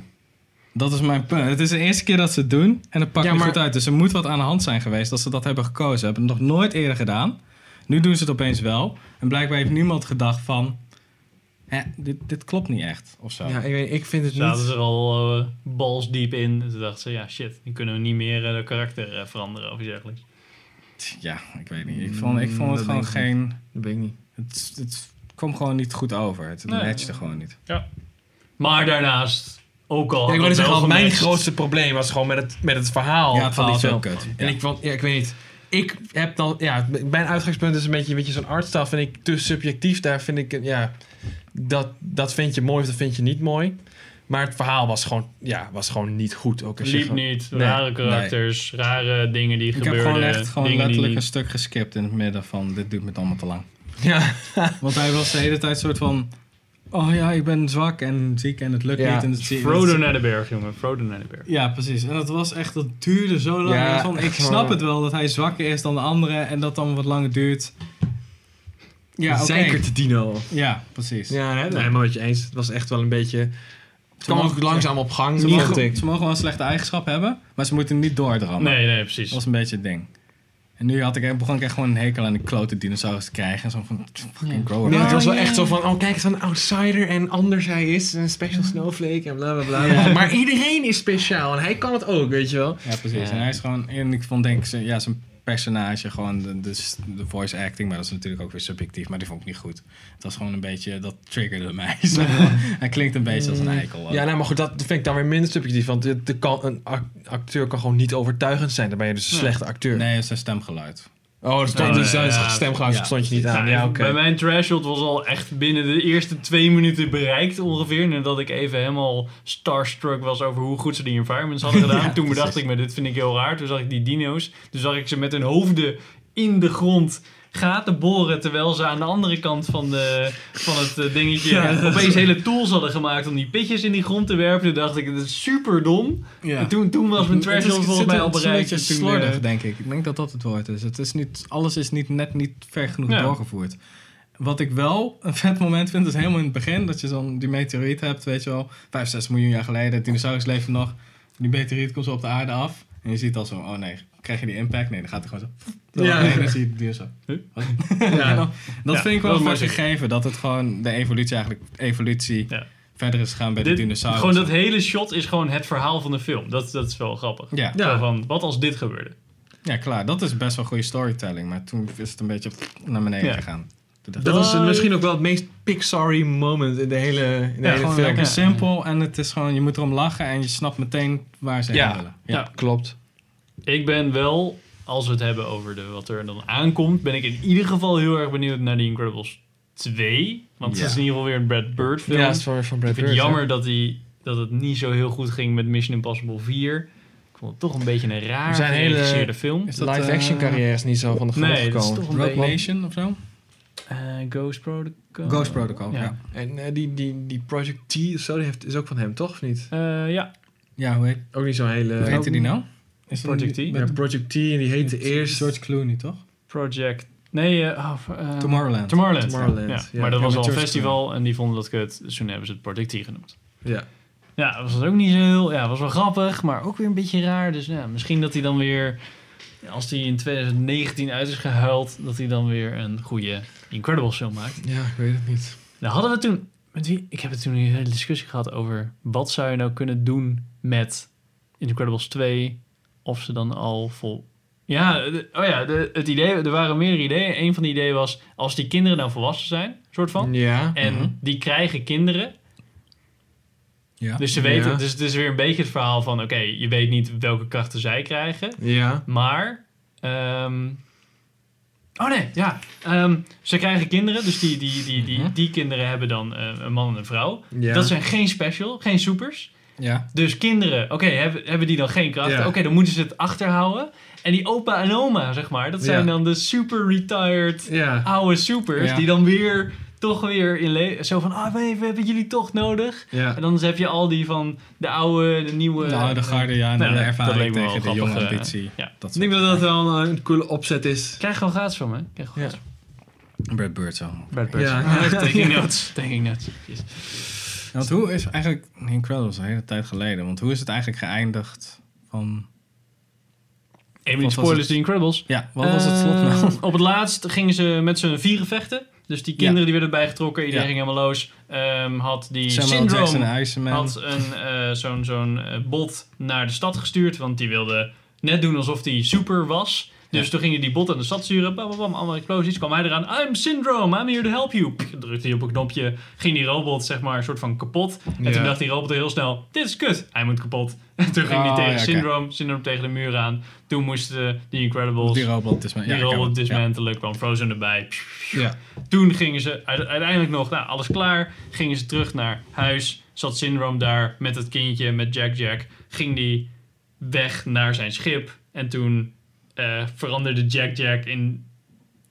Dat is mijn punt. Het is de eerste keer dat ze het doen en het pakt Ja, niet maar- goed uit. Dus er moet wat aan de hand zijn geweest dat ze dat hebben gekozen. Ze hebben het nog nooit eerder gedaan. Nu doen ze het opeens wel. En blijkbaar heeft niemand gedacht van... Eh, dit, dit klopt niet echt, of zo. Ja, ik, weet, ik vind het Zaten niet. ze er al eh, balsdiep in. En toen dachten ze, ja shit, nu kunnen we niet meer eh, de karakter eh, veranderen of iets dergelijks. Ja, ik weet niet. Ik vond, ik vond Mm, het dat gewoon geen... Dat weet ik niet. Het, het kwam gewoon niet goed over. Het Nee. matchte gewoon niet. Maar daarnaast, ook al Ja, ik het zeggen, mijn grootste probleem was gewoon met het, met het verhaal ja, het van die film. kut. En Ja. ik vond, ja, ik weet niet. Ik heb dan, ja, mijn uitgangspunt is een beetje, weet je, zo'n artstyle vind ik te subjectief. Daar vind ik, ja, dat, dat vind je mooi of dat vind je niet mooi. Maar het verhaal was gewoon, ja, was gewoon niet goed. Ook als Liep niet, Nee. rare karakters, rare dingen die Ik heb gebeurden. gewoon echt gewoon letterlijk een stuk geskipt in het midden van dit duurt me allemaal te lang. Ja. Want hij was de hele tijd soort van, oh ja, ik ben zwak en ziek en het lukt Ja, niet. En het zie- Frodo naar de berg, jongen. Frodo naar de berg. Ja, precies. En dat was echt, dat duurde zo lang. Ja, van, ik snap het wel dat hij zwakker is dan de anderen en dat dan wat langer duurt. Ja, oké. Zeker te dino. Ja, precies. Ja, nee, nee, maar wat je eens. Het was echt wel een beetje... Het kwam mogen- ook langzaam op gang. Ze mogen, ze mogen wel een slechte eigenschap hebben, maar ze moeten niet doordrammen. Nee, nee, precies. Dat was een beetje het ding. En nu had ik, begon ik echt gewoon een hekel aan die klote dinosaurus te krijgen. En zo van, fucking grow up. Nee, het was wel echt zo van, oh kijk eens een outsider en anders hij is. Een special snowflake en bla bla bla. Ja. Maar iedereen is speciaal en hij kan het ook, weet je wel. Ja, precies. Ja. En hij is gewoon, en ik vond denk ik, ja, zijn personage, gewoon de, de, de voice acting, maar dat is natuurlijk ook weer subjectief, maar die vond ik niet goed. Het was gewoon een beetje, dat triggerde mij. Hij klinkt een beetje als een eikel. Ja, nou, maar goed, dat vind ik dan weer minder subjectief. Want de, de kan, een ac- acteur kan gewoon niet overtuigend zijn. Dan ben je dus een slechte acteur. Nee, zijn stemgeluid. Oh, dus ja, zijn ja, stemgeluid ja. stond je niet aan. Ja, oké. Bij mijn threshold was al echt binnen de eerste twee minuten bereikt ongeveer. Nadat ik even helemaal starstruck was over hoe goed ze die environments hadden gedaan. Ja, Toen bedacht precies. ik me, dit vind ik heel raar. Toen zag ik die dino's. Toen zag ik ze met hun hoofden in de grond gaten boren. Terwijl ze aan de andere kant van, de, van het eh, dingetje Ja. opeens hele tools hadden gemaakt om die pitjes in die grond te werpen. Toen dacht ik, dat is super dom. Ja. En toen, toen was mijn threshold volgens mij een- al het is een bereikt. beetje slordig, eh, denk ik. Ik denk dat dat het woord is. Het is niet, alles is niet, net niet ver genoeg Ja. doorgevoerd. Wat ik wel een vet moment vind, is helemaal in het begin. Dat je zo'n die meteoriet hebt, weet je wel. 65 miljoen jaar geleden, dinosaurus leven nog. Die meteoriet komt zo op de aarde af. En je ziet al zo, oh nee, krijg je die impact? Nee, dan gaat het gewoon zo. Ja. Dan zie je die. Huh? Wat? Ja. Dat Ja, vind ik wel is vet mooi gegeven. Dat het gewoon de evolutie eigenlijk, evolutie Ja. verder is gegaan bij Dit- de dinosaurus. Gewoon dat hele shot is gewoon het verhaal van de film. Dat, dat is wel grappig. Ja. Ja. Zo van, wat als dit gebeurde? Ja, klaar. Dat is best wel goede storytelling. Maar toen is het een beetje naar beneden Ja. gegaan. Dat was Oh, misschien ook wel het meest Pixar moment in de hele, in de Ja, hele gewoon film. lekker Ja. simpel. En het is gewoon, je moet erom lachen en je snapt meteen waar ze Ja. heen willen. Ja. Klopt. Ik ben wel, als we het hebben over de, wat er dan aankomt, ben ik in ieder geval heel erg benieuwd naar The Incredibles 2. Want het is in ieder geval weer een Brad Bird film. Ja, het is van, van Brad ik vind het Bird, jammer dat, die, dat het niet zo heel goed ging met Mission Impossible 4. Ik vond het toch een beetje een raar Zijn hele- geregisseerde film. Is hè. dat, Live eh, action carrière is niet zo van de grond Nee, dat is gekomen. toch een Rogue beetje... Nation of zo? Eh, Ghost Protocol. Ghost Protocol, ja. Ja. En eh, die, die, die Project T of zo, die heeft, is ook van hem, toch? Of niet? Eh, ja, Ja, hoe heet, Ook niet zo'n hele... hoe heette die nou? Is Project die- T? Ja, Project T en die heette met eerst... George Clooney, toch? Project... Nee, eh, oh, eh, Tomorrowland. Tomorrowland. Tomorrowland, Ja. ja. Maar dat Ja, was al een festival en die vonden dat kut. Dus toen hebben ze het Project T genoemd. Ja. Ja, dat was ook niet zo heel... Ja, was wel grappig, maar ook weer een beetje raar. Dus ja, misschien dat hij dan weer... Als hij in 2019 uit is gehuild... dat hij dan weer een goede Incredibles film maakt. ja, ik weet het niet. Nou hadden we toen... Met wie? Ik heb het toen een hele discussie gehad over... wat zou je nou kunnen doen met Incredibles 2... of ze dan al vol... Ja, de- oh ja, de, het idee, er waren meerdere ideeën. Een van die ideeën was... als die kinderen nou volwassen zijn, soort van... Ja. en Mhm. die krijgen kinderen... Ja. Dus ze weten, Ja. dus het is weer een beetje het verhaal van: oké, je weet niet welke krachten zij krijgen, Ja. maar. ehm, oh nee, ja. ehm, ze krijgen kinderen, dus die, die, die, die, Mhm. die kinderen hebben dan eh, een man en een vrouw. Ja. Dat zijn geen special, geen supers. Ja. Dus kinderen, oké, hebben, hebben die dan geen krachten? Ja. Oké, dan moeten ze het achterhouden. En die opa en oma, zeg maar, dat zijn Ja. dan de super retired Ja. oude supers. Ja. Die dan weer, toch weer in le- Zo van, ah we hebben jullie toch nodig. Ja. En dan heb je al die van de oude, de nieuwe... De oude garde, ja. En Nou, de ervaring tegen de grappig, jonge eh, ambitie. ja. Dat Ik denk dat dat wel een, een coole opzet is. Krijg gewoon gratis van me. Krijg gewoon Ja. gratis. Brad Bird zo. Brad Pitt. Ja. Taking notes. Taking notes. Yes. Want hoe is eigenlijk... Incredibles, een hele tijd geleden. Want hoe is het eigenlijk geëindigd van... Even niet spoilers, het? The Incredibles. Ja, wat was het slot nou? Eh, Op het laatst gingen ze met z'n vieren vechten. Dus die kinderen Ja. die werden bijgetrokken, iedereen Ja. ging helemaal los. Ehm, had die Iceman. had een, eh, zo'n zo'n eh, bot naar de stad gestuurd. Want die wilde net doen alsof hij super was. Dus toen ging hij die bot aan de stad sturen. Bam, bam, bam, allemaal explosies. kwam hij eraan. I'm Syndrome, I'm here to help you. Pff, drukte hij op een knopje. Ging die robot zeg maar een soort van kapot. En Ja. toen dacht die robot heel snel. Dit is kut. Hij moet kapot. En toen ging hij Oh, tegen ja. Syndrome. Syndrome tegen de muur aan. Toen moesten die Incredibles... Die robot is die ja, robot dismantelen. kwam Frozen erbij. Ja. Toen gingen ze uite- uiteindelijk nog, nou, alles klaar. Gingen ze terug naar huis. Zat Syndrome daar met het kindje, met Jack Jack. Ging die weg naar zijn schip. En toen eh, veranderde Jack Jack in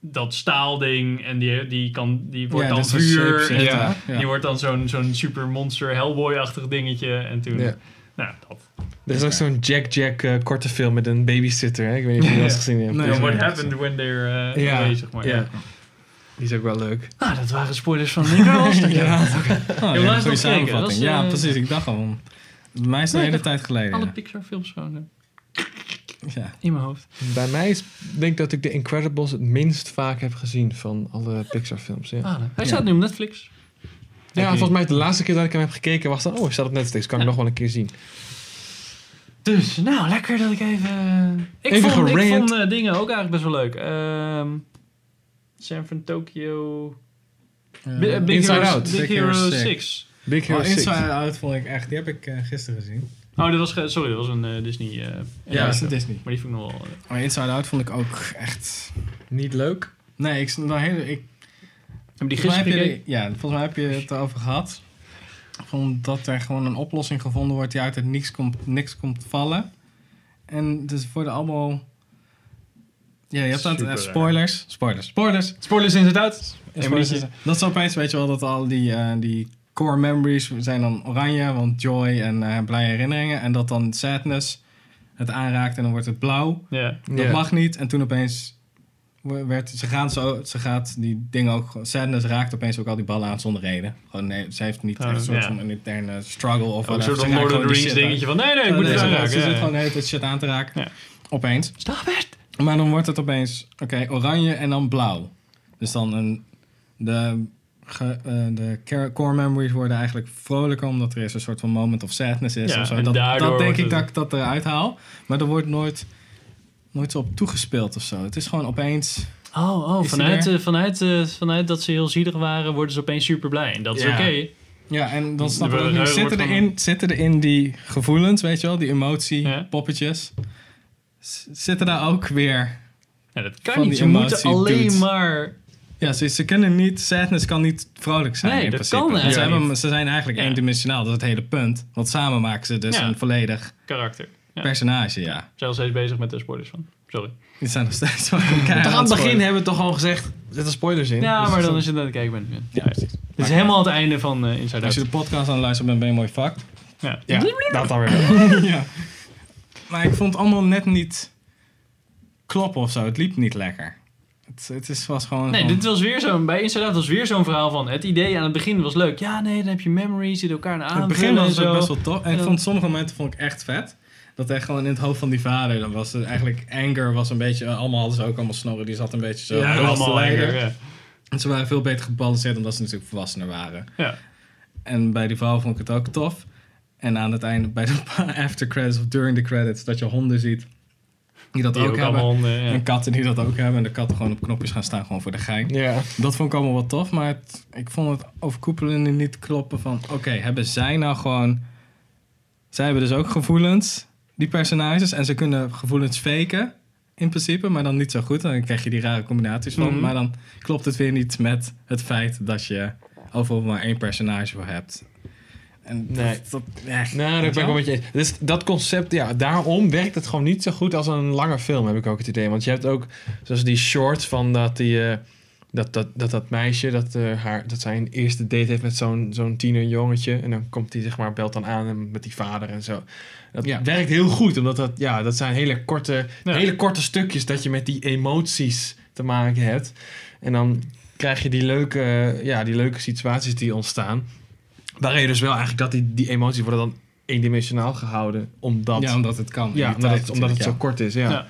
dat staalding. En die, die, kan, die wordt Ja, dan vuur. en Ja. ja. Die wordt dan zo'n zo'n super monster Hellboy-achtig dingetje. En toen, Ja. nou, dat. Er is ook zo'n Jack Jack eh, korte film met een babysitter. Hè? Ik weet niet of je eens gezien hebt. Nee, what happened when they're uh, Ja, maar. ja. Ja. Die is ook wel leuk. Nou, dat waren spoilers van. Ja. ja. Oh, ja, goede nog kijken, samenvatting. dat is, ja, precies. Ik dacht al. Bij mij is het een hele tijd geleden. Alle ja. Pixar films gewoon Ja. in mijn hoofd. Bij mij is, denk ik dat ik de Incredibles het minst vaak heb gezien van alle Pixar films. Ja, Ah, hij Ja. staat nu op Netflix. ja volgens mij de laatste keer dat ik hem heb gekeken was dan... Oh, hij staat op Netflix. Kan ik nog wel een keer zien. Dus, nou, lekker dat ik even... Ik Even vond, ik vond eh, dingen ook eigenlijk best wel leuk. Ehm San Fran Tokyo... Eh, Big Inside Out. Big Big Hero Hero 6. Big Hero Oh, 6. Inside Out vond ik echt... Die heb ik eh, gisteren gezien. Oh, dat was... Sorry, dat was een eh, Disney... eh, Ja, dat is een Disney. Maar die vond ik nog wel... eh, Maar Inside Out vond ik ook echt... Niet leuk. Nee, ik... Nou, hele, ik Heb je die volgens mij gisteren heb je, ja, volgens mij heb je het erover gehad. Van dat er gewoon een oplossing gevonden wordt die uit het niks komt, niks komt vallen. En dus worden allemaal... Ja, je hebt dat, eh, spoilers. Spoilers. Spoilers. Spoilers in uit. Spoilers. Dat is opeens, weet je wel, dat al die, eh, die core memories zijn dan oranje, want joy en eh blije herinneringen. En dat dan sadness het aanraakt en dan wordt het blauw. Ja. Dat mag niet. En toen opeens werd, ze gaan zo, ze gaat die dingen ook, gewoon- sadness raakt opeens ook al die ballen aan zonder reden. Gewoon nee, ze heeft niet Oh, echt een soort van een interne struggle of Ook een soort van Lord of Rings dingetje van... Nee, nee, ik aan. moet Nee, het ze- aanraken. Ze zit gewoon de hele tijd shit aan te raken. Opeens. Stop it! Maar dan wordt het opeens, oké, oranje en dan blauw. Dus dan een, de, ge- eh, de core memories worden eigenlijk vrolijker, omdat er eerst een soort van moment of sadness is. Ja, of zo. en Dat, denk ik dat ik dat eruit haal. Maar er wordt nooit, nooit zo op toegespeeld of zo. Het is gewoon opeens... Oh, oh Is vanuit, vanuit, vanuit dat ze heel zielig waren, worden ze opeens super blij. En dat is Ja. oké. Ja, en dan snap ik niet, zitten erin, zitten erin die gevoelens, weet je wel, die emotie, Ja. poppetjes. Zitten daar ook weer... Ja, dat kan Van niet. die Ze moeten emotie alleen doet. maar... Ja, ze, ze kunnen niet, sadness kan niet vrolijk zijn Nee, in dat principe. kan ze, hebben, ze zijn eigenlijk Ja. eendimensionaal, dat is het hele punt. Want samen maken ze dus Ja. een volledig karakter. Ja. personage, ja. Zijn al steeds bezig met de spoilers van. Sorry. Die zijn nog steeds wel Toch aan het begin hebben we toch al gezegd... Zet er spoilers in. Ja, Dus maar dan is het aan het kijken bent. Ja, precies. Het is helemaal het einde van eh Inside Als je Out. de podcast aan het luisteren bent, ben je mooi fucked. Ja. Ja, dat dan weer ja. Maar ik vond het allemaal net niet kloppen of zo. Het liep niet lekker. Het, het is, was gewoon... Nee, van- dit was weer zo'n... Bij Inside Out was weer zo'n verhaal van... Het idee aan het begin was leuk. Ja, nee, dan heb je memories die elkaar aan het begin was het best wel tof. En En ik vond sommige momenten vond ik echt vet. Dat echt gewoon in het hoofd van die vader. Dan was het eigenlijk anger was een beetje. Allemaal hadden ze ook allemaal snorren. Die zat een beetje zo. Ja, allemaal. Ja. En ze waren veel beter gebalanceerd omdat ze natuurlijk volwassener waren. Ja. En bij die vrouw vond ik het ook tof. En aan het einde, bij de after credits of during the credits, dat je honden ziet die dat Die ook, ook hebben. honden, ja. En katten die dat ook hebben. En de katten gewoon op knopjes gaan staan, gewoon voor de gein. Ja. Dat vond ik allemaal wel tof, maar het- ik vond het overkoepelende niet kloppen van... Oké, hebben zij nou gewoon... Zij hebben dus ook gevoelens, die personages. En ze kunnen gevoelens faken, in principe. Maar dan niet zo goed. En dan krijg je die rare combinaties van. Mhm. Maar dan klopt het weer niet met het feit dat je overal maar één personage voor hebt. En Nee. dat, dat, ja, Nou, dat ben ik wel met je eens. Dus dat concept, ja, daarom werkt het gewoon niet zo goed als een lange film, heb ik ook het idee. Want je hebt ook, zoals die short van dat die, eh, dat, dat, dat, dat meisje, dat, eh, haar, dat zij een eerste date heeft met zo'n zo'n tienerjongetje. En dan komt die, zeg maar, belt dan aan met die vader en zo. Dat Ja. werkt heel goed, omdat dat, ja, dat zijn hele korte, Ja. hele korte stukjes dat je met die emoties te maken hebt. En dan krijg je die leuke, ja, die leuke situaties die ontstaan. Waarin je dus wel eigenlijk dat die, die emoties worden dan eendimensionaal gehouden. Omdat, ja, omdat het kan. ja, omdat, het, omdat het zo kort is. Ja.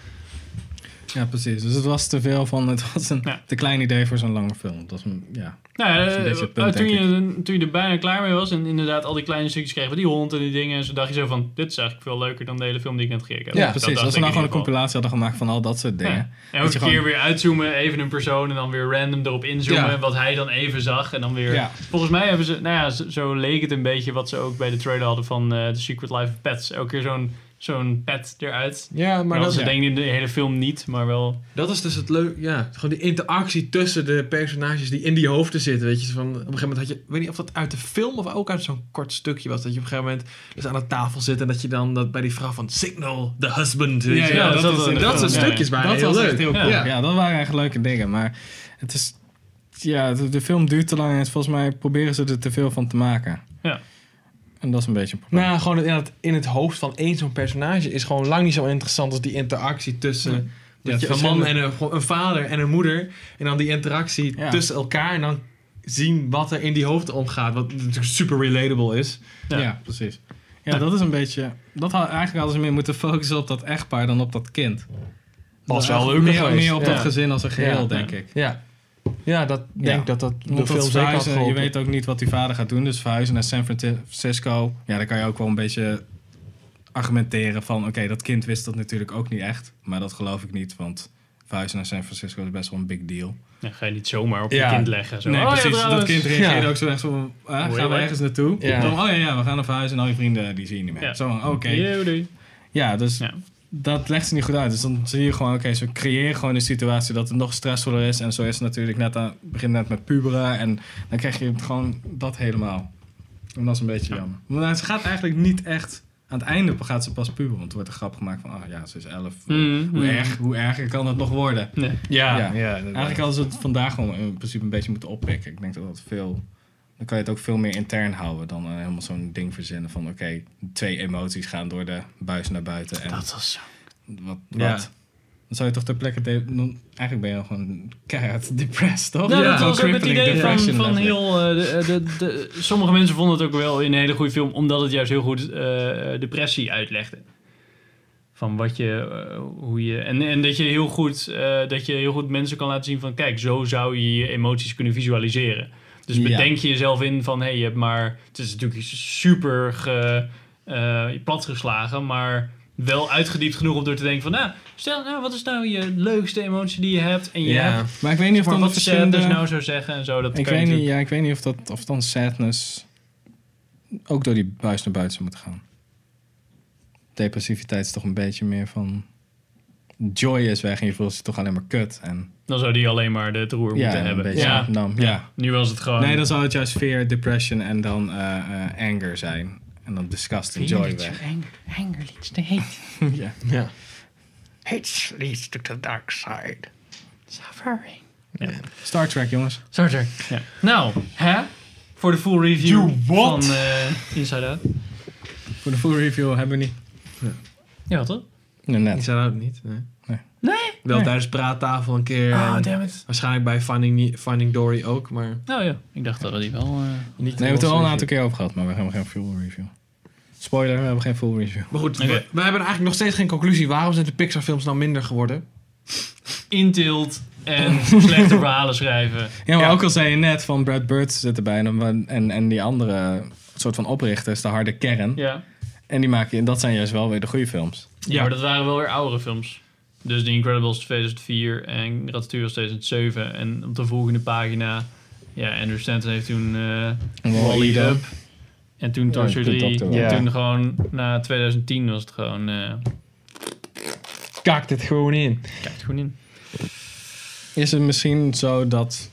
Ja. Precies. Dus het was te veel van, het was een Ja. te klein idee voor zo'n lange film. Dat was een, ja. Nou, Dat een eh, punt, toen, je, toen je er bijna klaar mee was en inderdaad al die kleine stukjes kreeg van die hond en die dingen. En zo dacht je zo van, dit is eigenlijk veel leuker dan de hele film die ik net gekeken heb. Ja, Dat precies. Als we nou gewoon een compilatie hadden gemaakt van al dat soort dingen. Ja. En elke keer gewoon- weer uitzoomen, even een persoon en dan weer random erop inzoomen. Ja. Wat hij dan even zag. En dan weer. Volgens mij hebben ze, nou ja, zo, leek het een beetje wat ze ook bij de trailer hadden van eh The Secret Life of Pets. Elke keer zo'n zo'n pet eruit. Ja, Maar dat ja. denk ik in de hele film niet, maar wel. dat is dus het leuke. Ja, gewoon die interactie tussen de personages die in die hoofden zitten. Weet je, van, op een gegeven moment had je, ik weet niet of dat uit de film of ook uit zo'n kort stukje was. Dat je op een gegeven moment dus aan de tafel zit en dat je dan dat bij die vrouw van Signal, the husband. Weet Ja, je, ja, dat dat was dat soort stukjes waren dat heel was leuk. echt heel cool. Ja. Ja. dat waren echt leuke dingen. Maar het is... Ja, de, de film duurt te lang en volgens mij proberen ze er te veel van te maken. En dat is een beetje een probleem. Nou, gewoon in het, in het hoofd van één zo'n personage is gewoon lang niet zo interessant als die interactie tussen Ja. dat Ja, je een man en een, vader en een moeder. En dan die interactie Ja. tussen elkaar en dan zien wat er in die hoofden omgaat. Wat natuurlijk super relatable is. Ja. Ja, precies. Ja, dat is een beetje... Dat had, eigenlijk hadden ze meer moeten focussen op dat echtpaar dan op dat kind. Was wel leuker meer, geweest. meer op Ja. dat gezin als een geheel, Ja. denk ik. Ja, ja dat denk Ja. dat dat de film dat zeker had je weet ook niet wat die vader gaat doen. Dus verhuizen naar San Francisco. Ja, dan kan je ook wel een beetje argumenteren van... Oké, dat kind wist dat natuurlijk ook niet echt. Maar dat geloof ik niet, want verhuizen naar San Francisco is best wel een big deal. Ja, ga je niet zomaar op Ja. je kind leggen. Zo. nee, oh, ja, precies. dat kind reageerde Ja. ook zo echt zo van... ah, Hoe gaan we erg. ergens naartoe? Ja. Dan, oh ja, ja, we gaan naar verhuizen en al je vrienden die zie je niet meer. Ja. Zo van, oké. Ja, dus Ja. Dat legt ze niet goed uit. Dus dan zie je gewoon, oké, ze creëren gewoon een situatie dat het nog stressvoller is. En zo is het natuurlijk net aan, begint net met puberen. En dan krijg je gewoon dat helemaal. En dat is een beetje jammer. Maar ze gaat eigenlijk niet echt... Aan het einde gaat ze pas puberen. Want er wordt een grap gemaakt van, ah ja, ze is elf. Mm, Hoe, mm. erg, hoe erger kan het nog worden? Nee. Ja, Ja. ja. Eigenlijk hadden ze het vandaag gewoon in principe een beetje moeten oppikken. Ik denk dat dat veel... Dan kan je het ook veel meer intern houden dan eh, helemaal zo'n ding verzinnen van... Oké, twee emoties gaan door de buis naar buiten. En Dat was zo. wat, Ja. wat? Dan zou je toch ter plekke... eigenlijk ben je gewoon keihard depressed, toch? Nou, Ja. dat was ook het idee van, van heel... eh, de, de, de, sommige mensen vonden het ook wel een hele goede film... omdat het juist heel goed eh, depressie uitlegde. Van wat je... eh, hoe je en, en dat je heel goed... eh, dat je heel goed mensen kan laten zien van... kijk, zo zou je je emoties kunnen visualiseren. Dus bedenk je jezelf in van... hé, hey, je hebt maar... Het is natuurlijk super ge, eh, platgeslagen... maar wel uitgediept genoeg om door te denken van... nou, stel nou, wat is nou je leukste emotie die je hebt? En je Ja. hebt Maar ik weet niet of dan wat sadness nou zou zeggen en zo. Dat ik, kan weet niet, ja, ik weet niet of, dat, of dan sadness ook door die buis naar buiten zou moeten gaan. Depressiviteit is toch een beetje meer van... Joy is weg en je voelt je toch alleen maar kut. En, Dan zou die alleen maar de roer ja, moeten hebben. beetje Ja. nam, ja. Nu was het gewoon... Nee, dan zou het juist fear, depression en dan eh, eh, anger zijn. En dan disgust en joy weg. Anger, anger leads to hate. ja. Ja. Hate leads to the dark side. Suffering. Ja. Star Trek, jongens. Star Trek. Ja. Nou, hè? Voor de full review van eh, Inside Out. Voor de full review hebben we niet. Ja, toch? Nee, Die net. zijn ook niet. Nee. Nee. Nee? Wel Nee. tijdens praattafel een keer. Ah, damn it. waarschijnlijk bij Finding, Finding Dory ook, maar Nou ja, ik dacht dat we die wel... eh, niet. Nee, we hebben het er al een aantal keer over gehad, maar we hebben geen full review. Spoiler, we hebben geen full review. Maar goed, we, we hebben eigenlijk nog steeds geen conclusie. Waarom zijn de Pixar films nou minder geworden? intilt en slechte verhalen schrijven. Ja, maar Ja. ook al zei je net van Brad Bird zit erbij en, en, en die andere soort van oprichters, de harde kern. Ja. En die maken, en dat zijn juist wel weer de goede films. Ja, maar dat waren wel weer oudere films. Dus The Incredibles 2004 en Ratatouille was 2007. En op de volgende pagina... Ja, Andrew Stanton heeft toen eh Wall-E Up. En toen Toy Story Good 3. Doctor, En ja. toen gewoon na 2010 was het gewoon... eh Kaakt het gewoon in. kijk het gewoon in. Is het misschien zo dat,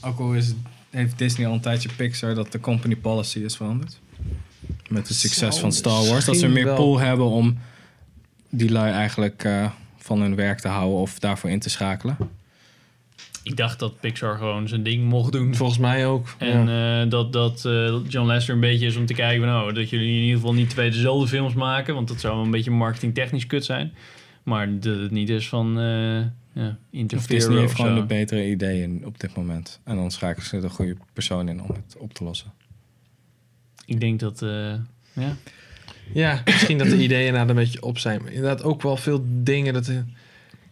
ook al is, heeft Disney al een tijdje Pixar, dat de company policy is veranderd? Met het succes van Star Wars. Dat ze meer wel. pool hebben om die lui eigenlijk eh, van hun werk te houden of daarvoor in te schakelen. Ik dacht dat Pixar gewoon zijn ding mocht doen. Volgens mij ook. En ja. eh, dat, dat eh, John Lester een beetje is om te kijken van, oh, dat jullie in ieder geval niet twee dezelfde films maken. Want dat zou wel een beetje marketingtechnisch kut zijn. Maar dat het niet is van eh ja, Of interferen Disney heeft gewoon zo. de betere ideeën op dit moment. En dan schakelen ze de goede persoon in om het op te lossen. Ik denk dat, eh, ja. Ja, misschien dat de ideeën inderdaad een beetje op zijn. Maar inderdaad ook wel veel dingen dat...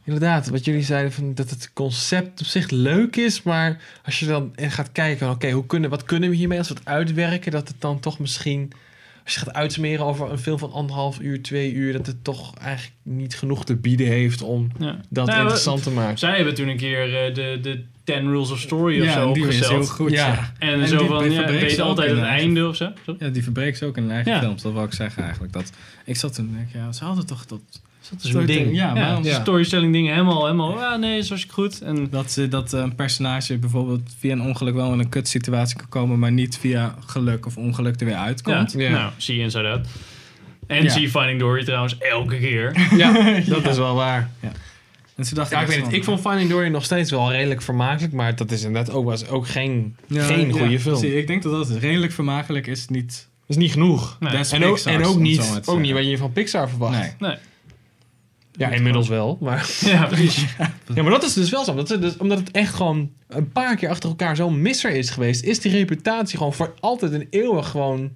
inderdaad, wat jullie zeiden, van dat het concept op zich leuk is, maar als je dan gaat kijken, oké, hoe kunnen, wat kunnen we hiermee als we het uitwerken, dat het dan toch misschien, als je gaat uitsmeren over een film van anderhalf uur, twee uur, dat het toch eigenlijk niet genoeg te bieden heeft om Ja. dat Nou, interessant te maken. Zij hebben toen een keer eh, de, de 10 Rules of Story of Ja, zo die is heel opgesteld. goed. Ja. Ja. En, En zo die van, ja, weet altijd het einde of zo. Ja, die verbreekt ze ook in hun eigen Ja. films. Dat wil ik zeggen eigenlijk. Dat, ik zat toen en denk, ja, ze hadden toch dat... Dat is een ding. Ja, Ja, waarom- Ja. storytelling dingen helemaal, helemaal, ah nee, zo is het goed. En Dat, ze, dat een personage bijvoorbeeld via een ongeluk wel in een kut situatie kan komen, maar niet via geluk of ongeluk er weer ja, uitkomt. Ja. nou, zie je Inside Out. En Ja. zie Finding Dory trouwens elke keer. Ja, dat is wel waar. En ze dachten Ja, ik weet het. Ik vond Finding Dory nog steeds wel redelijk vermakelijk, maar dat is inderdaad ook, was ook geen, Ja, geen ja, goede film. zie, ik denk dat dat redelijk vermakelijk is. Niet Dat is niet genoeg. Nee. En ook, en ook niet, zo maar ook niet wat je van Pixar verwacht. Nee. Nee. Ja, inmiddels wel. Maar, Ja, precies. ja, maar dat is dus wel zo. Dat ze dus, omdat het echt gewoon een paar keer achter elkaar zo'n misser is geweest, is die reputatie gewoon voor altijd en eeuwig gewoon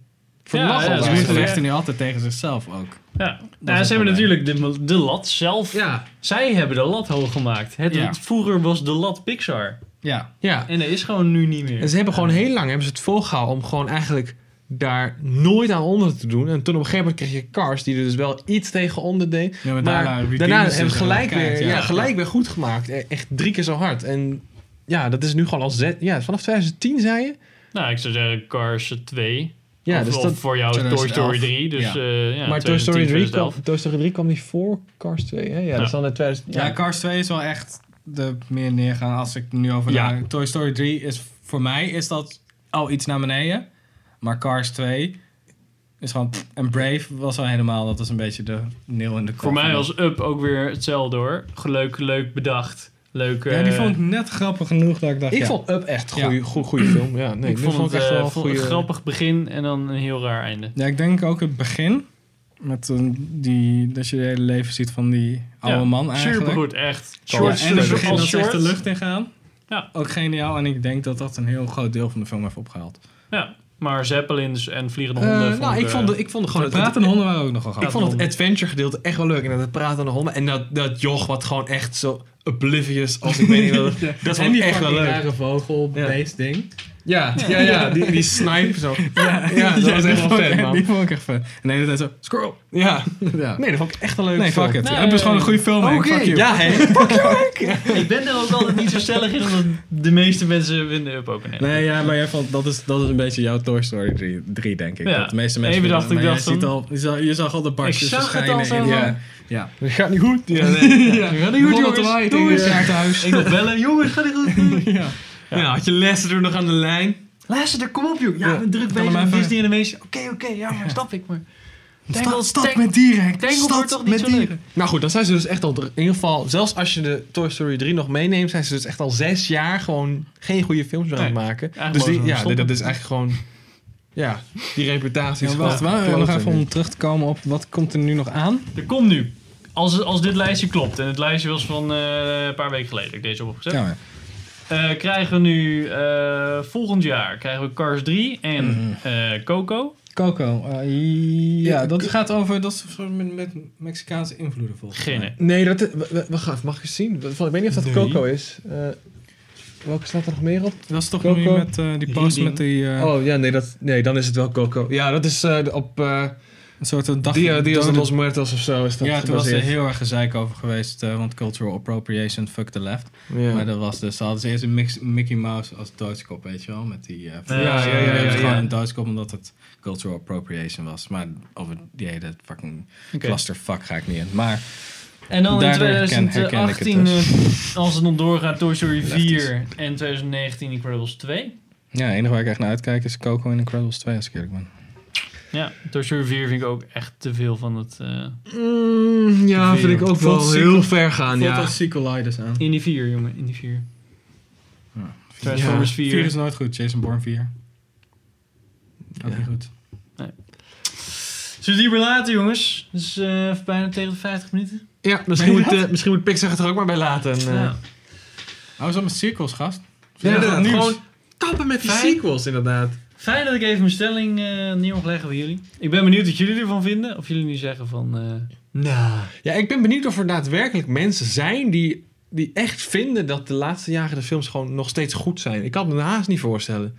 vernacheld. ja, ze is vechten nu altijd tegen zichzelf ook. Ja, is nou, het ze hebben natuurlijk de, de lat zelf. ja, Zij hebben de lat hoog gemaakt. Het, Ja. Vroeger was de lat Pixar. Ja, ja. En dat is gewoon nu niet meer. En ze hebben gewoon heel lang hebben ze het volgehouden om gewoon eigenlijk daar nooit aan onder te doen. En toen op een gegeven moment kreeg je Cars, die er dus wel iets tegen onder deed. ja maar, Maar daarna, daarna, hebben gelijk, en weer, ja, gelijk weer goed gemaakt. E- Echt drie keer zo hard. En ja, dat is nu gewoon al zet. Ja, vanaf 2010 zei je? Nou, ik zou zeggen Cars 2. Ja, of, dus of dat, voor jou Toy 2011. Story 3. Dus, Ja. eh, ja, maar Toy Story, 3 kwam, 2011. Toy Story 3 kwam niet voor Cars 2, hè? Ja, Ja. dat is dan in 2000. Ja, Ja, Cars 2 is wel echt de meer neergaan als ik er nu over Ja. Toy Story 3 is voor mij is dat al iets naar beneden. Maar Cars 2 is gewoon... En Brave was al helemaal... Dat was een beetje de nil in de kop. Voor mij was Up ook weer hetzelfde hoor. Leuk, leuk bedacht. Leuk. Ja, die eh, vond ik net grappig genoeg dat ik dacht... ik ja, vond Up echt een Ja. goede, goede, goede film. Ja, nee, ik vond, het, echt eh, wel een vond goede... een grappig begin en dan een heel raar einde. Ja, ik denk ook het begin. Met een, die, dat je het hele leven ziet van die oude Ja, man eigenlijk. Supergoed, echt. Ja, Short, en het begin dat ze echt de lucht in gaan. Ja. Ook geniaal. En ik denk dat dat een heel groot deel van de film heeft opgehaald. Ja, maar Zeppelins en vliegende Eh, honden. vond nou, ik eh, vond, ik vond gewoon De het, pratende honden waren ook nogal ik gaaf. vond het adventure gedeelte echt wel leuk. En dat het praten aan de honden. En dat, dat joch wat gewoon echt zo oblivious als ik weet niet wat. Dat vond ik echt wel leuk. rare vogel, Ja. beest ding. Ja, ja, ja, die, die snipe zo. Ja, Ja, dat was echt die wel vond ik- vet, man. Die vond ik echt vet. En de hele tijd zo, squirrel. Ja. Ja. Nee, dat vond ik echt een leuk Nee, fuck it. Nee, het is gewoon een goede film, man. Oké, Fuck you. ja, hè. Ik ben er ook altijd niet zo stellig in, omdat de meeste mensen vinden Up ook een. Nee, ja, maar jij vond, dat, is, dat is een beetje jouw Toy Story 3, 3 denk ik. Ja. Dat de meeste mensen Even vinden dacht ik dat, van- al, je, zag, je zag al de barstjes Ik zag het verschijnen. al zo ja, ja. Dat gaat niet goed. Ja, nee. ja. Dat gaat niet goed, jongens. Doei. tegen je kaartenhuis. Ik nog bellen, jongens, ga niet goed. ja. Ja, had je lessen er nog aan de lijn. Luister, kom op joh. Ja, ben druk bezig met even- Disney Animation. Oké, oké, ja, maar snap ik. Maar stop Tank- met dieren. Tangle Stop wordt toch niet met zo leuk? Nou goed, dan zijn ze dus echt al, in ieder geval, zelfs als je de Toy Story 3 nog meeneemt, zijn ze dus echt al zes jaar gewoon geen goede films meer aan het maken. Dus die, ja, dat is eigenlijk gewoon, ja, die reputatie is Ja, wacht, waar, nog even om terug te komen op wat komt er nu nog aan. er komt nu. Als, als dit lijstje klopt, en het lijstje was van eh, een paar weken geleden, dat ik deze op heb gezet. Ja, Eh, krijgen we nu eh, volgend jaar krijgen we Cars 3 en Mhm. eh, Coco. Coco. eh, ja, dat gaat over dat is met, met Mexicaanse invloeden volgens Geen mij. Nee, dat, we gaan- mag ik eens zien? Ik weet niet of dat Nee. Coco is. Eh, welke staat er nog meer op? Dat is toch Coco. nu met eh, die post Reading. met die eh, Oh ja, nee, dat, nee, dan is het wel Coco. Ja, dat is eh, op eh een soort een dag. Dia, Dias de Los Muertos of zo. Is dat ja, toen was er heel erg gezeik over geweest, eh, want cultural appropriation, fuck the left. Ja. Maar dat was dus, ze hadden ze eerst een mix, Mickey Mouse als doodskop, weet je wel, met die... eh Ja, ja, ja, ja, ja, gewoon ja. een doodskop omdat het cultural appropriation was. Maar over die hele fucking clusterfuck ga ik niet in. Maar En dan in Daardoor herken- herken ik het 2018, dus. eh, als het nog doorgaat, Toy Story Lefties. 4 en 2019 Incredibles 2. ja, het enige waar ik echt naar uitkijk is Coco in Incredibles 2, als ik eerlijk ben. Ja, Toy Story 4 vind ik ook echt te veel van het... eh, Mm, ja, vind ik ook wel Voelt heel ver gaan, ja. als sequelitis aan. in die 4, jongen, in die 4. Ja. Transformers Ja. 4. 4 is nooit goed, Jason Bourne 4. Ook Ja. niet goed. Zullen we die laten, jongens? Dus eh bijna tegen de 50 minuten. Ja, misschien moet, eh, misschien moet Pixar het er ook maar bij laten. En, eh, Ja. Oh, zo met sequels, gast. Ja, Ja, nieuws. Gewoon kappen met die Fijn. sequels, inderdaad. Fijn dat ik even mijn stelling eh, neer mag leggen voor jullie. Ik ben benieuwd wat jullie ervan vinden. Of jullie nu zeggen van... eh nou... Ja, ik ben benieuwd of er daadwerkelijk mensen zijn die, die echt vinden dat de laatste jaren de films gewoon nog steeds goed zijn. Ik kan me haast niet voorstellen.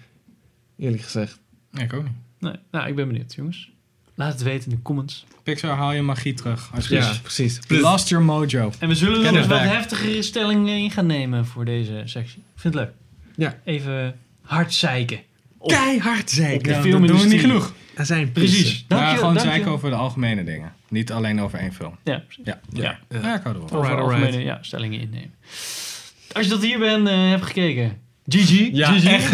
Eerlijk gezegd. Nee, ik ook niet. Nee, nou, ik ben benieuwd, jongens. Laat het weten in de comments. Pixar, haal je magie terug. Ja, precies. Lost your mojo. En we zullen nog eens wat heftigere stellingen in gaan nemen voor deze sectie. Ik vind het leuk. Ja. Even hard zeiken. Keihard op zeker. de Ja, dat doen we niet genoeg. Er zijn Precies. Dank maar je, gewoon dank je. zeiken over de algemene dingen. Niet alleen over één film. Ja, precies. Ja, Ja. Ja. ja ik hou er wel. Over algemene ja, stellingen innemen. Als je tot hier bent, eh hebt gekeken. GG. Ja, GG. echt.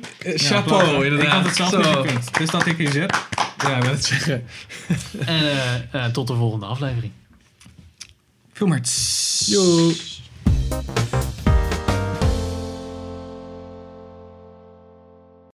Chapeau, inderdaad. Ik had het zelf Zo. niet gekund. Dus dat ik hier zit. Ja, ik wil het zeggen. En eh, eh, tot de volgende aflevering. Veel meer. Yo.